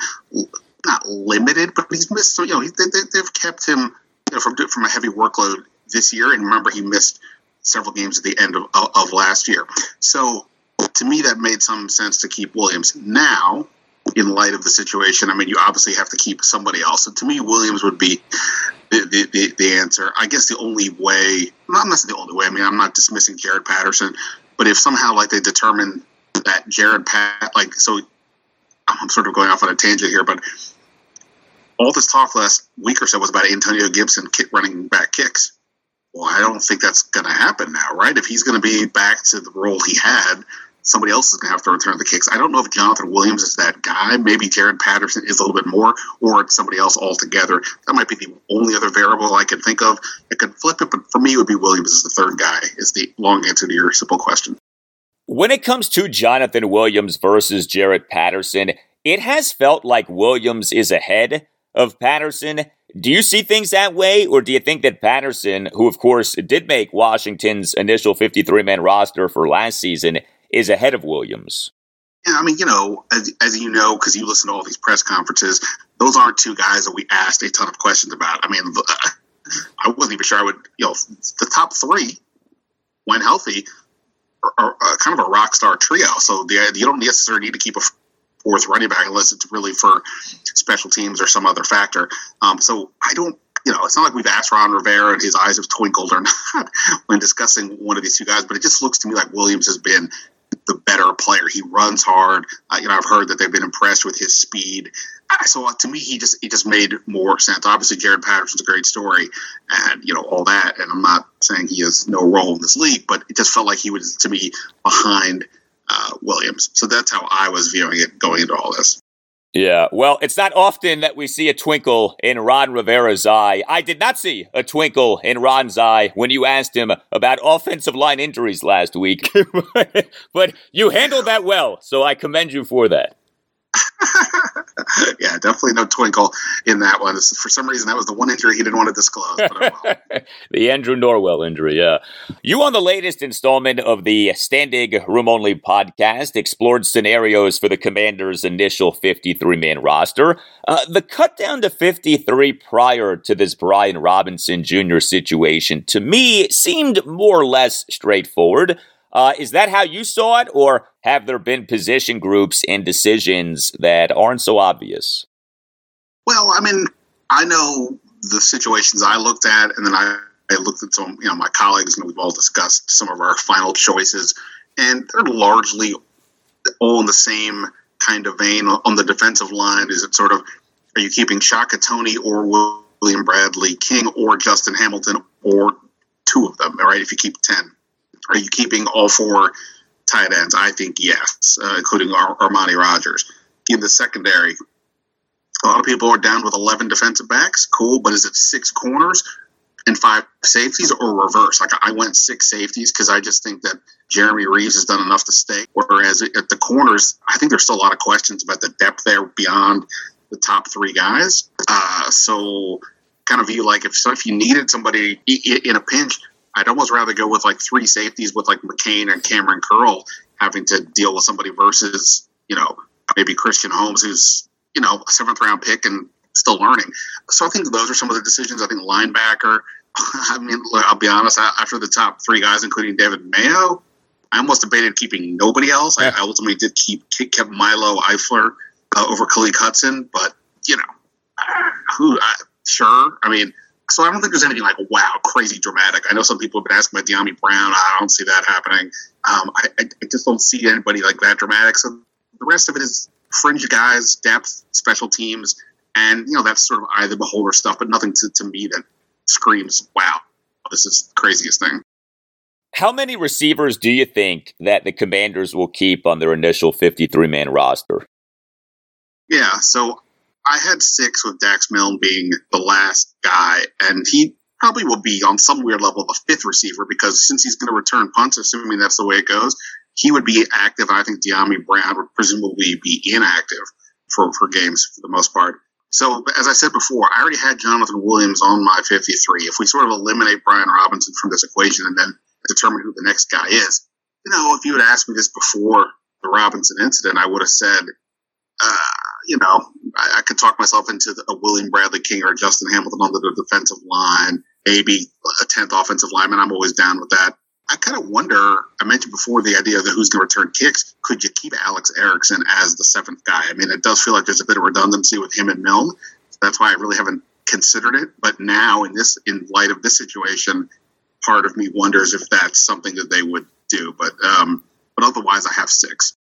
not limited, but he's missed. So you know, they, have kept him you know, from from a heavy workload this year. And remember, he missed several games at the end of, of last year. So to me, that made some sense to keep Williams. Now in light of the situation. I mean, you obviously have to keep somebody else. And to me, Williams would be the, the, the, the answer. I guess the only way, not necessarily the only way, I mean, I'm not dismissing Jaret Patterson, but if somehow like they determine that Jared Pat, like, so I'm sort of going off on a tangent here, but all this talk last week or so was about Antonio Gibson running back kicks. Well, I don't think that's going to happen now, right? If he's going to be back to the role he had, somebody else is going to have to return the kicks. I don't know if Jonathan Williams is that guy. Maybe Jaret Patterson is a little bit more, or it's somebody else altogether. That might be the only other variable I can think of. It could flip it, but for me, it would be Williams as the third guy, is the long answer to your simple question. When it comes to Jonathan Williams versus Jaret Patterson, it has felt like Williams is ahead of Patterson. Do you see things that way, or do you think that Patterson, who of course did make Washington's initial 53 man roster for last season, is ahead of Williams. Yeah, I mean, you know, as, as you know, because you listen to all these press conferences, those aren't two guys that we asked a ton of questions about. I mean, I wasn't even sure I would, you know, the top three, when healthy, are, are uh, kind of a rock star trio. So the, you don't necessarily need to keep a fourth running back unless it's really for special teams or some other factor. Um, so I don't you know, it's not like we've asked Ron Rivera and his eyes have twinkled or not when discussing one of these two guys, but it just looks to me like Williams has been the better player. He runs hard. Uh, you know, I've heard that they've been impressed with his speed. So uh, to me, he just he just made more sense. Obviously, Jaret Patterson's a great story, and you know all that. And I'm not saying he has no role in this league, but it just felt like he was to me behind uh, Williams. So that's how I was viewing it going into all this. Yeah, well, it's not often that we see a twinkle in Ron Rivera's eye. I did not see a twinkle in Ron's eye when you asked him about offensive line injuries last week. but you handled that well, so I commend you for that. yeah, definitely no twinkle in that one. For some reason, that was the one injury he didn't want to disclose. Oh the Andrew Norwell injury, yeah. You on the latest installment of the Standing Room Only podcast explored scenarios for the Commanders' initial 53 man roster. Uh, the cut down to 53 prior to this Brian Robinson Jr. situation, to me, seemed more or less straightforward. Uh, is that how you saw it, or have there been position groups and decisions that aren't so obvious? Well, I mean, I know the situations I looked at, and then I, I looked at some, you know, my colleagues, and we've all discussed some of our final choices, and they're largely all in the same kind of vein. On the defensive line, is it sort of are you keeping Shaka Toney or William Bradley King or Justin Hamilton or two of them? All right, if you keep ten. Are you keeping all four tight ends? I think yes, uh, including Ar- Armani Rogers. In the secondary, a lot of people are down with 11 defensive backs. Cool, but is it six corners and five safeties or reverse? Like I went six safeties because I just think that Jeremy Reaves has done enough to stay. Whereas at the corners, I think there's still a lot of questions about the depth there beyond the top three guys. Uh, so kind of view like if so if you needed somebody in a pinch, I'd almost rather go with like three safeties with like McCain and Kamren Curl having to deal with somebody versus, you know, maybe Christian Holmes, who's, you know, a seventh round pick and still learning. So I think those are some of the decisions. I think linebacker, I mean, I'll be honest, after the top three guys, including David Mayo, I almost debated keeping nobody else. Yeah. I ultimately did keep kept Milo Eifler uh, over Khaleke Hudson, but, you know, who, uh, sure. I mean, so I don't think there's anything like wow, crazy dramatic. I know some people have been asking about Dyami Brown. I don't see that happening. Um, I, I, just don't see anybody like that dramatic. So the rest of it is fringe guys, depth, special teams, and you know that's sort of eye of the beholder stuff, but nothing to, to me that screams wow, this is the craziest thing. How many receivers do you think that the Commanders will keep on their initial 53 man roster? Yeah, so I had six with Dax Milne being the last guy, and he probably will be on some weird level of a fifth receiver because since he's going to return punts, assuming that's the way it goes, he would be active. I think Dyami Brown would presumably be inactive for, for games for the most part. So, as I said before, I already had Jonathan Williams on my 53. If we sort of eliminate Brian Robinson from this equation and then determine who the next guy is, you know, if you had asked me this before the Robinson incident, I would have said, uh, you know, I, I, could talk myself into a William Bradley King or Justin Hamilton on the defensive line, maybe a 10th offensive lineman. I'm always down with that. I kind of wonder. I mentioned before the idea of who's going to return kicks. Could you keep Alex Erickson as the seventh guy? I mean, it does feel like there's a bit of redundancy with him and Milne. That's why I really haven't considered it. But now, in this, in light of this situation, part of me wonders if that's something that they would do. But um, but otherwise, I have six.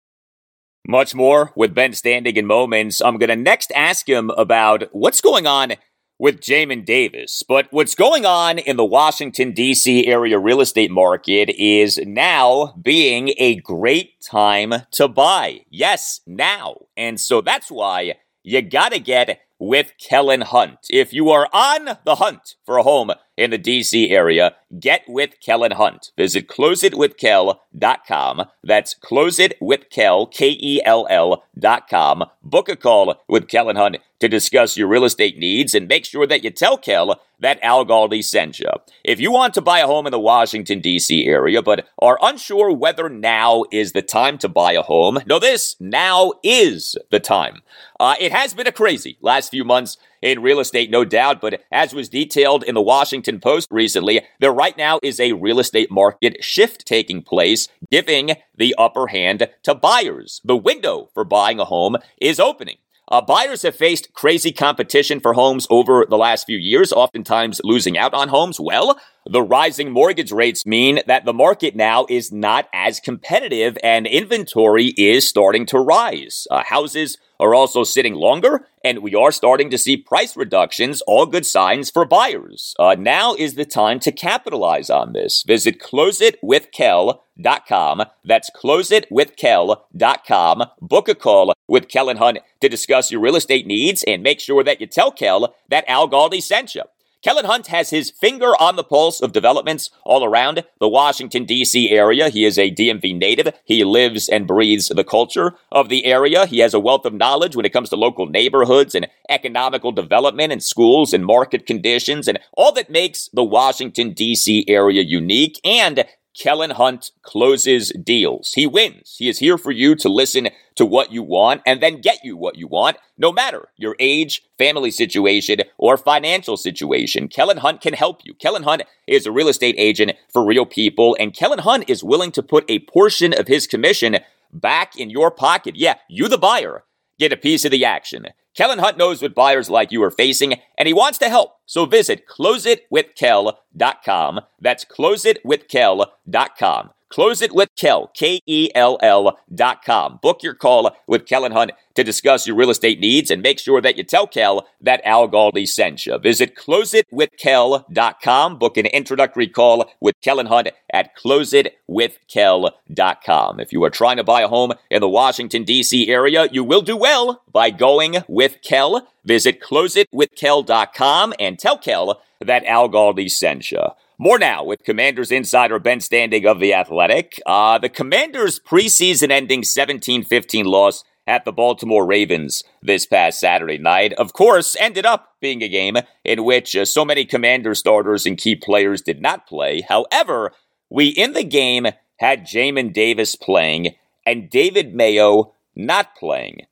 Much more with Ben Standig in moments. I'm going to next ask him about what's going on with Jamin Davis. But what's going on in the Washington, D.C. area real estate market is now being a great time to buy. Yes, now. And so that's why you got to get with Kellen Hunt. If you are on the hunt for a home in the DC area, get with Kellen Hunt. Visit closeitwithkel.com. That's closeitwithkel, K-E-L-L dot com. Book a call with Kellen Hunt to discuss your real estate needs and make sure that you tell Kel that Al Galdi sent you. If you want to buy a home in the Washington, D.C. area, but are unsure whether now is the time to buy a home, know this, now is the time. Uh, it has been a crazy last few months in real estate, no doubt, but as was detailed in the Washington Post recently, there right now is a real estate market shift taking place, giving the upper hand to buyers. The window for buying a home is opening. Uh, buyers have faced crazy competition for homes over the last few years, oftentimes losing out on homes. Well, the rising mortgage rates mean that the market now is not as competitive and inventory is starting to rise. Uh, houses are also sitting longer, and we are starting to see price reductions, all good signs for buyers. Uh, now is the time to capitalize on this. Visit closeitwithkel.com. That's closeitwithkel.com. Book a call with Kellen Hunt to discuss your real estate needs and make sure that you tell Kel that Al Galdi sent you. Kellen Hunt has his finger on the pulse of developments all around the Washington, D.C. area. He is a DMV native. He lives and breathes the culture of the area. He has a wealth of knowledge when it comes to local neighborhoods and economical development and schools and market conditions and all that makes the Washington, D.C. area unique. And Kellen Hunt closes deals. He wins. He is here for you to listen to what you want and then get you what you want, no matter your age, family situation, or financial situation. Kellen Hunt can help you. Kellen Hunt is a real estate agent for real people, and Kellen Hunt is willing to put a portion of his commission back in your pocket. Yeah, you, the buyer, get a piece of the action. Kellen Hunt knows what buyers like you are facing, and he wants to help. So visit closeitwithkel.com. That's closeitwithkel.com. Close it with Kel, K E L L dot com. Book your call with Kellen Hunt to discuss your real estate needs and make sure that you tell Kel that Al Galdi sent you. Visit closeitwithkel.com. Book an introductory call with Kellen Hunt at closeitwithkel.com. If you are trying to buy a home in the Washington, D.C. area, you will do well by going with Kel. Visit closeitwithkel.com and tell Kel that Al Galdi sent you. More now with Commanders insider Ben Standig of The Athletic. Uh, the Commanders' preseason ending 17 15 loss at the Baltimore Ravens this past Saturday night, of course, ended up being a game in which uh, so many Commander starters and key players did not play. However, we in the game had Jamin Davis playing and David Mayo not playing.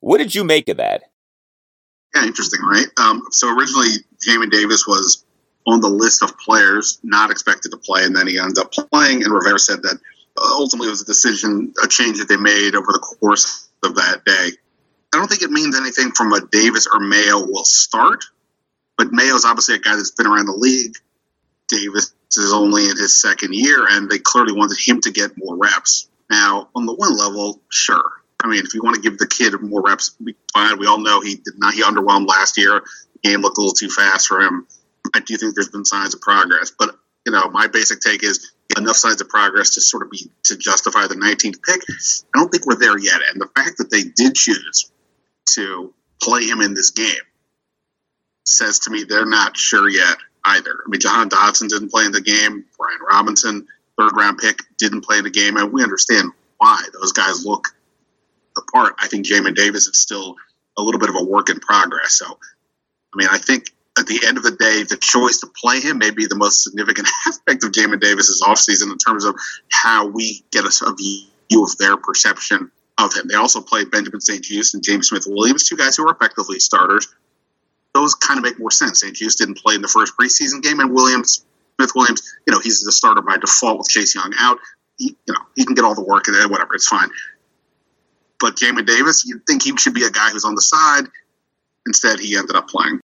What did you make of that? Yeah, interesting, right? Um, so originally, Jamin Davis was on the list of players not expected to play, and then he ended up playing. And Rivera said that uh, ultimately it was a decision, a change that they made over the course of that day. I don't think it means anything from a Davis or Mayo will start, but Mayo's obviously a guy that's been around the league. Davis is only in his second year, and they clearly wanted him to get more reps. Now, on the one level, sure. I mean, if you want to give the kid more reps, fine. We all know he did not. He underwhelmed last year. The game looked a little too fast for him. I do think there's been signs of progress. But you know, my basic take is enough signs of progress to sort of be to justify the 19th pick. I don't think we're there yet. And the fact that they did choose to play him in this game says to me they're not sure yet either. I mean, Jahan Dotson didn't play in the game. Brian Robinson, third round pick, didn't play in the game, and we understand why those guys look the part. I think Jamin Davis is still a little bit of a work in progress. So, I mean, I think at the end of the day, the choice to play him may be the most significant aspect of Jamin Davis's offseason in terms of how we get a view of their perception of him. They also played Benjamin St-Juste and James Smith Williams, two guys who are effectively starters. Those kind of make more sense. St-Juste didn't play in the first preseason game, and Williams, Smith Williams, you know, he's the starter by default with Chase Young out. He, you know, he can get all the work and whatever, it's fine. But Jamin Davis, you'd think he should be a guy who's on the side. Instead, he ended up playing.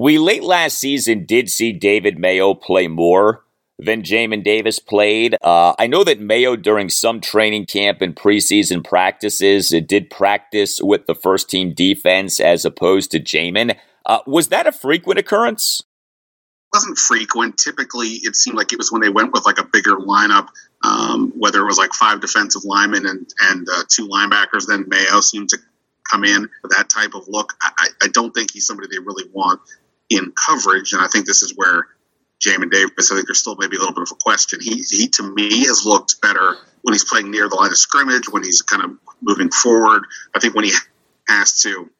We late last season did see David Mayo play more than Jamin Davis played. Uh, I know that Mayo, during some training camp and preseason practices, did practice with the first team defense as opposed to Jamin. Uh, was that a frequent occurrence? It wasn't frequent. Typically, it seemed like it was when they went with like a bigger lineup, um, whether it was like five defensive linemen and and uh, two linebackers. Then Mayo seemed to come in that type of look. I, I don't think he's somebody they really want in coverage, and I think this is where Jamin Davis, I think there's still maybe a little bit of a question. He, he to me has looked better when he's playing near the line of scrimmage, when he's kind of moving forward. I think when he has to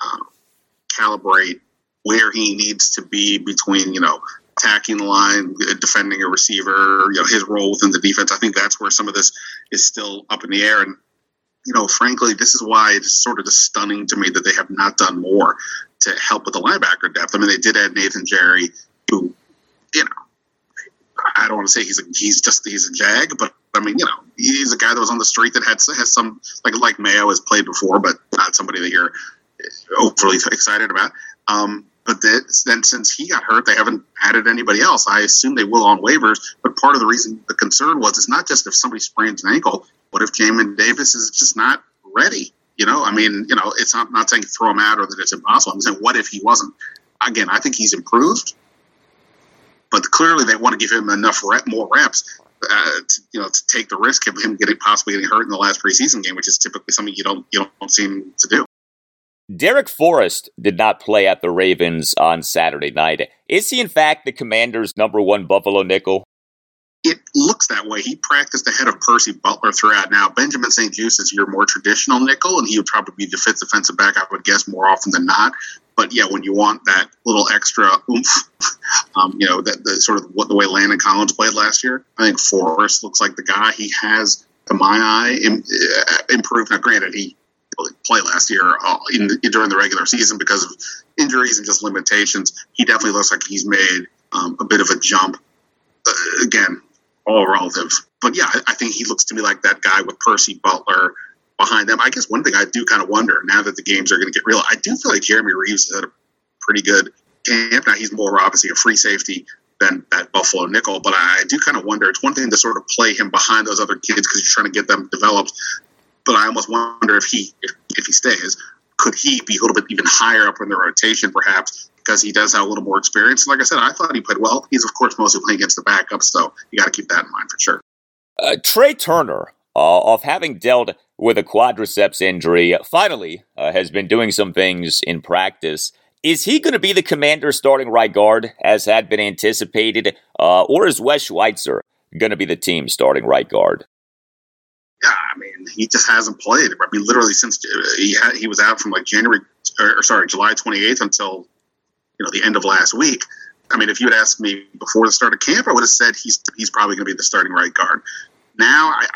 uh, calibrate where he needs to be between, you know, attacking the line, defending a receiver, you know, his role within the defense. I think that's where some of this is still up in the air. And, you know, frankly, this is why it's sort of just stunning to me that they have not done more to help with the linebacker depth. I mean, they did add Nathan Gerry, who you know, I don't want to say he's a, he's just he's a jag, but I mean, you know, he's a guy that was on the street that had has some like like Mayo has played before, but not somebody that you're overly excited about. Um, but then since he got hurt, they haven't added anybody else. I assume they will on waivers. But part of the reason the concern was it's not just if somebody sprains an ankle. What if Jamin Davis is just not ready? You know, I mean, you know, it's not not saying throw him out or that it's impossible. I'm saying what if he wasn't? Again, I think he's improved but clearly they want to give him enough rep, more reps uh, to, you know, to take the risk of him getting possibly getting hurt in the last preseason game, which is typically something you don't you don't seem to do. Darrick Forrest did not play at the Ravens on Saturday night. Is he in fact the Commander's number one Buffalo nickel? It looks that way. He practiced ahead of Percy Butler throughout. Now Benjamin St-Juste is your more traditional nickel, and he would probably be the fifth defensive back. I would guess more often than not. But yeah, when you want that little extra oomph, um, you know, that the sort of what the way Landon Collins played last year, I think Forrest looks like the guy. He has, to my eye, Im- uh, improved. Now, granted, he play last year uh, in, in, during the regular season because of injuries and just limitations. He definitely looks like he's made um, a bit of a jump. Uh, again, all relative, but yeah, I, think he looks to me like that guy with Percy Butler behind them. I guess one thing I do kind of wonder now that the games are going to get real, I do feel like Jeremy Reaves has had a pretty good camp. Now he's more obviously a free safety than that Buffalo nickel, but I do kind of wonder. It's one thing to sort of play him behind those other kids because you're trying to get them developed, but I almost wonder if he if, if he stays, could he be a little bit even higher up in the rotation perhaps because he does have a little more experience. Like I said, I thought he played well. He's of course mostly playing against the backups, so you got to keep that in mind for sure. Uh, Trai Turner, uh, of having dealt with a quadriceps injury, finally uh, has been doing some things in practice. Is he going to be the commander starting right guard, as had been anticipated, uh, or is Wes Schweitzer going to be the team starting right guard? Yeah, I mean, he just hasn't played. I mean, literally since uh, he had, he was out from like January, or sorry, July 28th until you know the end of last week. I mean, if you had asked me before the start of camp, I would have said he's he's probably going to be the starting right guard. Now, I,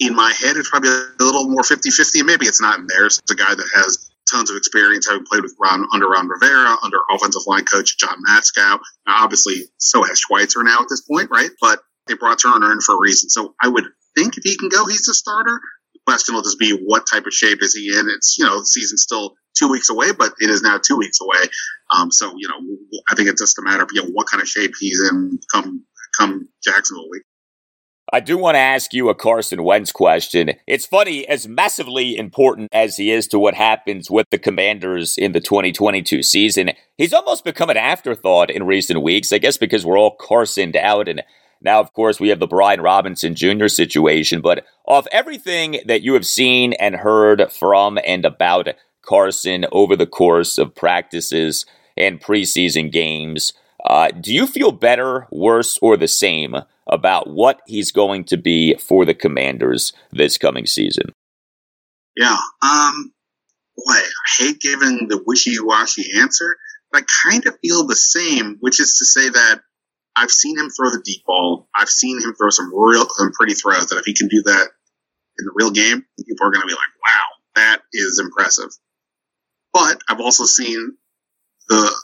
in my head, it's probably a little more 50 50. Maybe it's not in theirs. It's a guy that has tons of experience, having played with Ron, under Ron Rivera, under offensive line coach John Matsko. Now, obviously, so has Schweitzer now at this point, right? But they brought Turner in for a reason. So I would think if he can go, he's the starter. The question will just be what type of shape is he in? It's, you know, the season's still two weeks away, but it is now two weeks away. Um, so, you know, I think it's just a matter of, you know, what kind of shape he's in come, come Jacksonville week. I do want to ask you a Carson Wentz question. It's funny, as massively important as he is to what happens with the Commanders in the 2022 season, he's almost become an afterthought in recent weeks, I guess because we're all Carsoned out and now, of course, we have the Brian Robinson Jr. situation. But of everything that you have seen and heard from and about Carson over the course of practices and preseason games, uh, do you feel better, worse, or the same about what he's going to be for the Commanders this coming season? Yeah. Um, boy, I hate giving the wishy-washy answer, but I kind of feel the same, which is to say that I've seen him throw the deep ball. I've seen him throw some real, some pretty throws that if he can do that in the real game, people are going to be like, wow, that is impressive. But I've also seen the,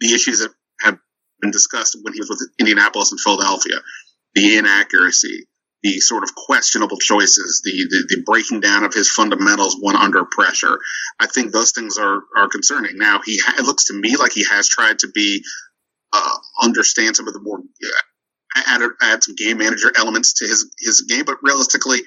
the issues that have been discussed when he was with Indianapolis and Philadelphia, the inaccuracy, the sort of questionable choices, the, the, the breaking down of his fundamentals when under pressure. I think those things are are concerning. Now he ha- it looks to me like he has tried to be uh, understand some of the more uh, add add some game manager elements to his his game, but realistically.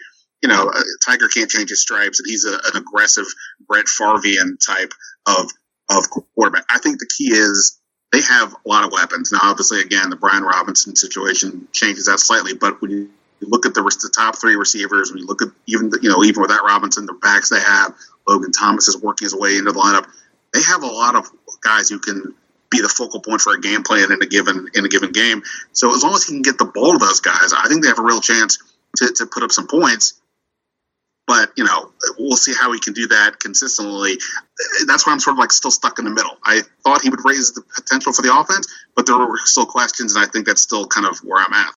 You know, Tiger can't change his stripes, and he's a, an aggressive Brett Favrean type of of quarterback. I think the key is they have a lot of weapons. Now, obviously, again, the Brian Robinson situation changes that slightly, but when you you look at the, the top three receivers, when you look at even the, you know even without Robinson, the backs they have, Logan Thomas is working his way into the lineup. They have a lot of guys who can be the focal point for a game plan in a given in a given game. So as long as he can get the ball to those guys, I think they have a real chance to, to put up some points. But you know, we'll see how he can do that consistently. That's why I'm sort of like still stuck in the middle. I thought he would raise the potential for the offense, but there were still questions, and I think that's still kind of where I'm at.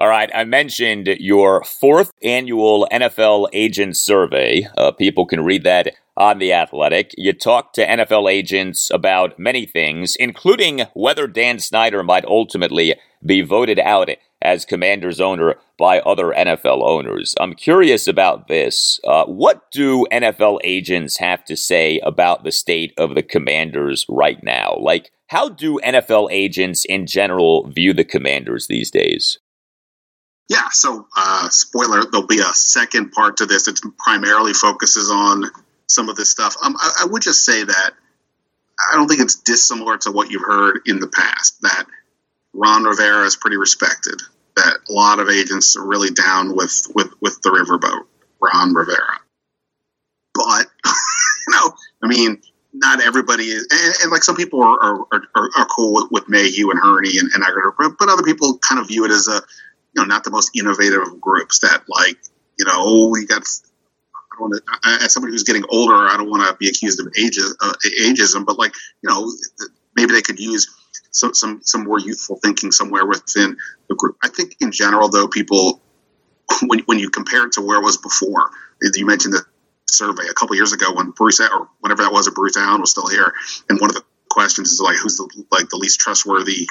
All right, I mentioned your fourth annual NFL agent survey. Uh, people can read that on The Athletic. You talk to NFL agents about many things, including whether Dan Snyder might ultimately be voted out as Commanders owner by other NFL owners. I'm curious about this. Uh, what do NFL agents have to say about the state of the Commanders right now? Like, how do NFL agents in general view the Commanders these days? Yeah, so uh, spoiler, there'll be a second part to this It primarily focuses on some of this stuff. Um, I, I, would just say that I don't think it's dissimilar to what you've heard in the past. That Ron Rivera is pretty respected. That a lot of agents are really down with with with the riverboat, Ron Rivera. But you know, I mean, not everybody is, and, and like some people are are, are, are cool with, with Mayhew and Hurney and, and but other people kind of view it as a you know, not the most innovative groups that like, you know, oh, we got, don't want to, as somebody who's getting older, I don't want to be accused of ages, uh, ageism, but like, you know, maybe they could use some, some, some more youthful thinking somewhere within the group. I think in general, though, people, when, when you compare it to where it was before, you mentioned the survey a couple years ago when Bruce, or whenever that was, Bruce Allen was still here. And one of the questions is like, who's the, like the least trustworthy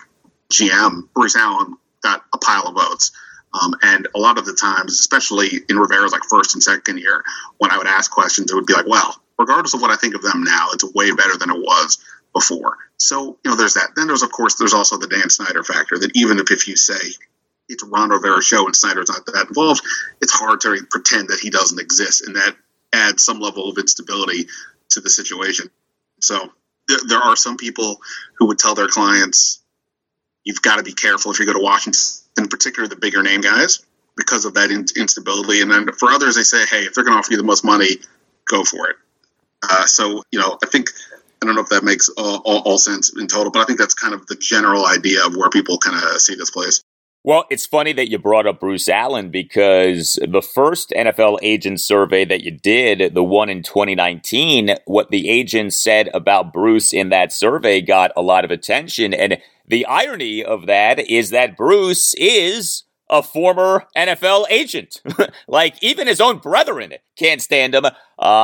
GM? Bruce Allen got a pile of votes. Um, and a lot of the times, especially in Rivera's like first and second year, when I would ask questions, it would be like, well, regardless of what I think of them now, it's way better than it was before. So, you know, there's that. Then there's, of course, there's also the Dan Snyder factor that even if, if you say it's Ron Rivera show and Snyder's not that involved, it's hard to pretend that he doesn't exist. And that adds some level of instability to the situation. So there, there are some people who would tell their clients, you've got to be careful if you go to Washington, in particular the bigger name guys, because of that in- instability. And then for others, they say, hey, if they're going to offer you the most money, go for it. Uh, so, you know, I think, I don't know if that makes all, all, all sense in total, but I think that's kind of the general idea of where people kind of see this place. Well, it's funny that you brought up Bruce Allen because the first NFL agent survey that you did, the one in 2019, what the agents said about Bruce in that survey got a lot of attention. And the irony of that is that Bruce is a former NFL agent. like even his own brethren can't stand him. Uh,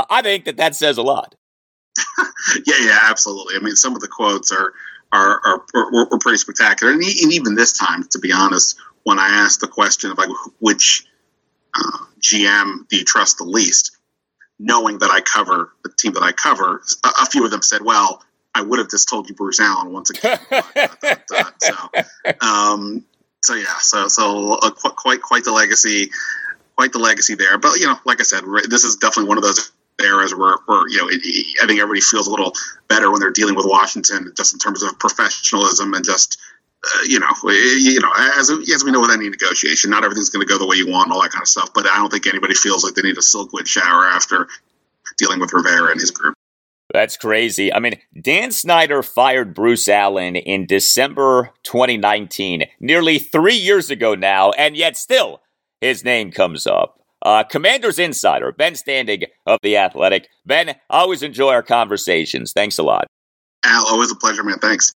I think that that says a lot. yeah, yeah, absolutely. I mean, some of the quotes are are, are, are were, pretty spectacular. And, even this time, to be honest, when I asked the question of like which uh, GM do you trust the least, knowing that I cover the team that I cover, a, a few of them said, "Well, I would have just told you Bruce Allen once again." so, um, so yeah, so so uh, quite quite the legacy, quite the legacy there. But you know, like I said, this is definitely one of those eras where, where you know, it, I think everybody feels a little better when they're dealing with Washington, just in terms of professionalism and just uh, you know, you know, as as we know with any negotiation, not everything's going to go the way you want and all that kind of stuff. But I don't think anybody feels like they need a silkwood shower after dealing with Rivera and his group. That's crazy. I mean, Dan Snyder fired Bruce Allen in December 2019, nearly three years ago now, and yet still his name comes up. Uh, Commanders Insider, Ben Standig of The Athletic. Ben, always enjoy our conversations. Thanks a lot. Al, always a pleasure, man. Thanks.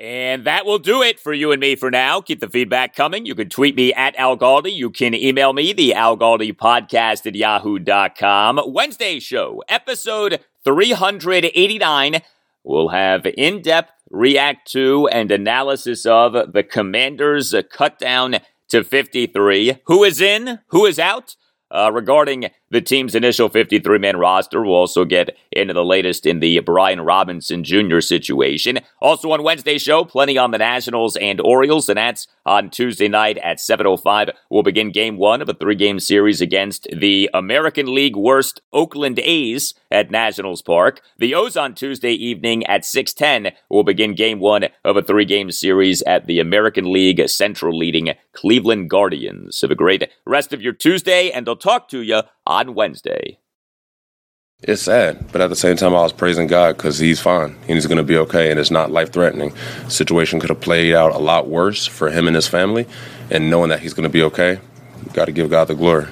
And that will do it for you and me for now. Keep the feedback coming. You can tweet me at Al Galdi. You can email me, the Al Galdi podcast at yahoo.com. Wednesday show, episode 389. We'll have in depth react to and analysis of the Commanders' cut down to 53. Who is in? Who is out? Uh, regarding the team's initial 53 man roster, we'll also get into the latest in the Brian Robinson Jr. situation. Also on Wednesday show, plenty on the Nationals and Orioles, The Nats on Tuesday night at 7.05. We'll begin game one of a three game series against the American League worst Oakland A's at Nationals Park. The O's on Tuesday evening at 6.10 will begin game one of a three game series at the American League Central leading Cleveland Guardians. Have a great rest of your Tuesday, and I'll talk to you on Wednesday. It's sad, but at the same time, I was praising God because He's fine and He's going to be okay, and it's not life threatening. Situation could have played out a lot worse for him and his family, and knowing that He's going to be okay, got to give God the glory.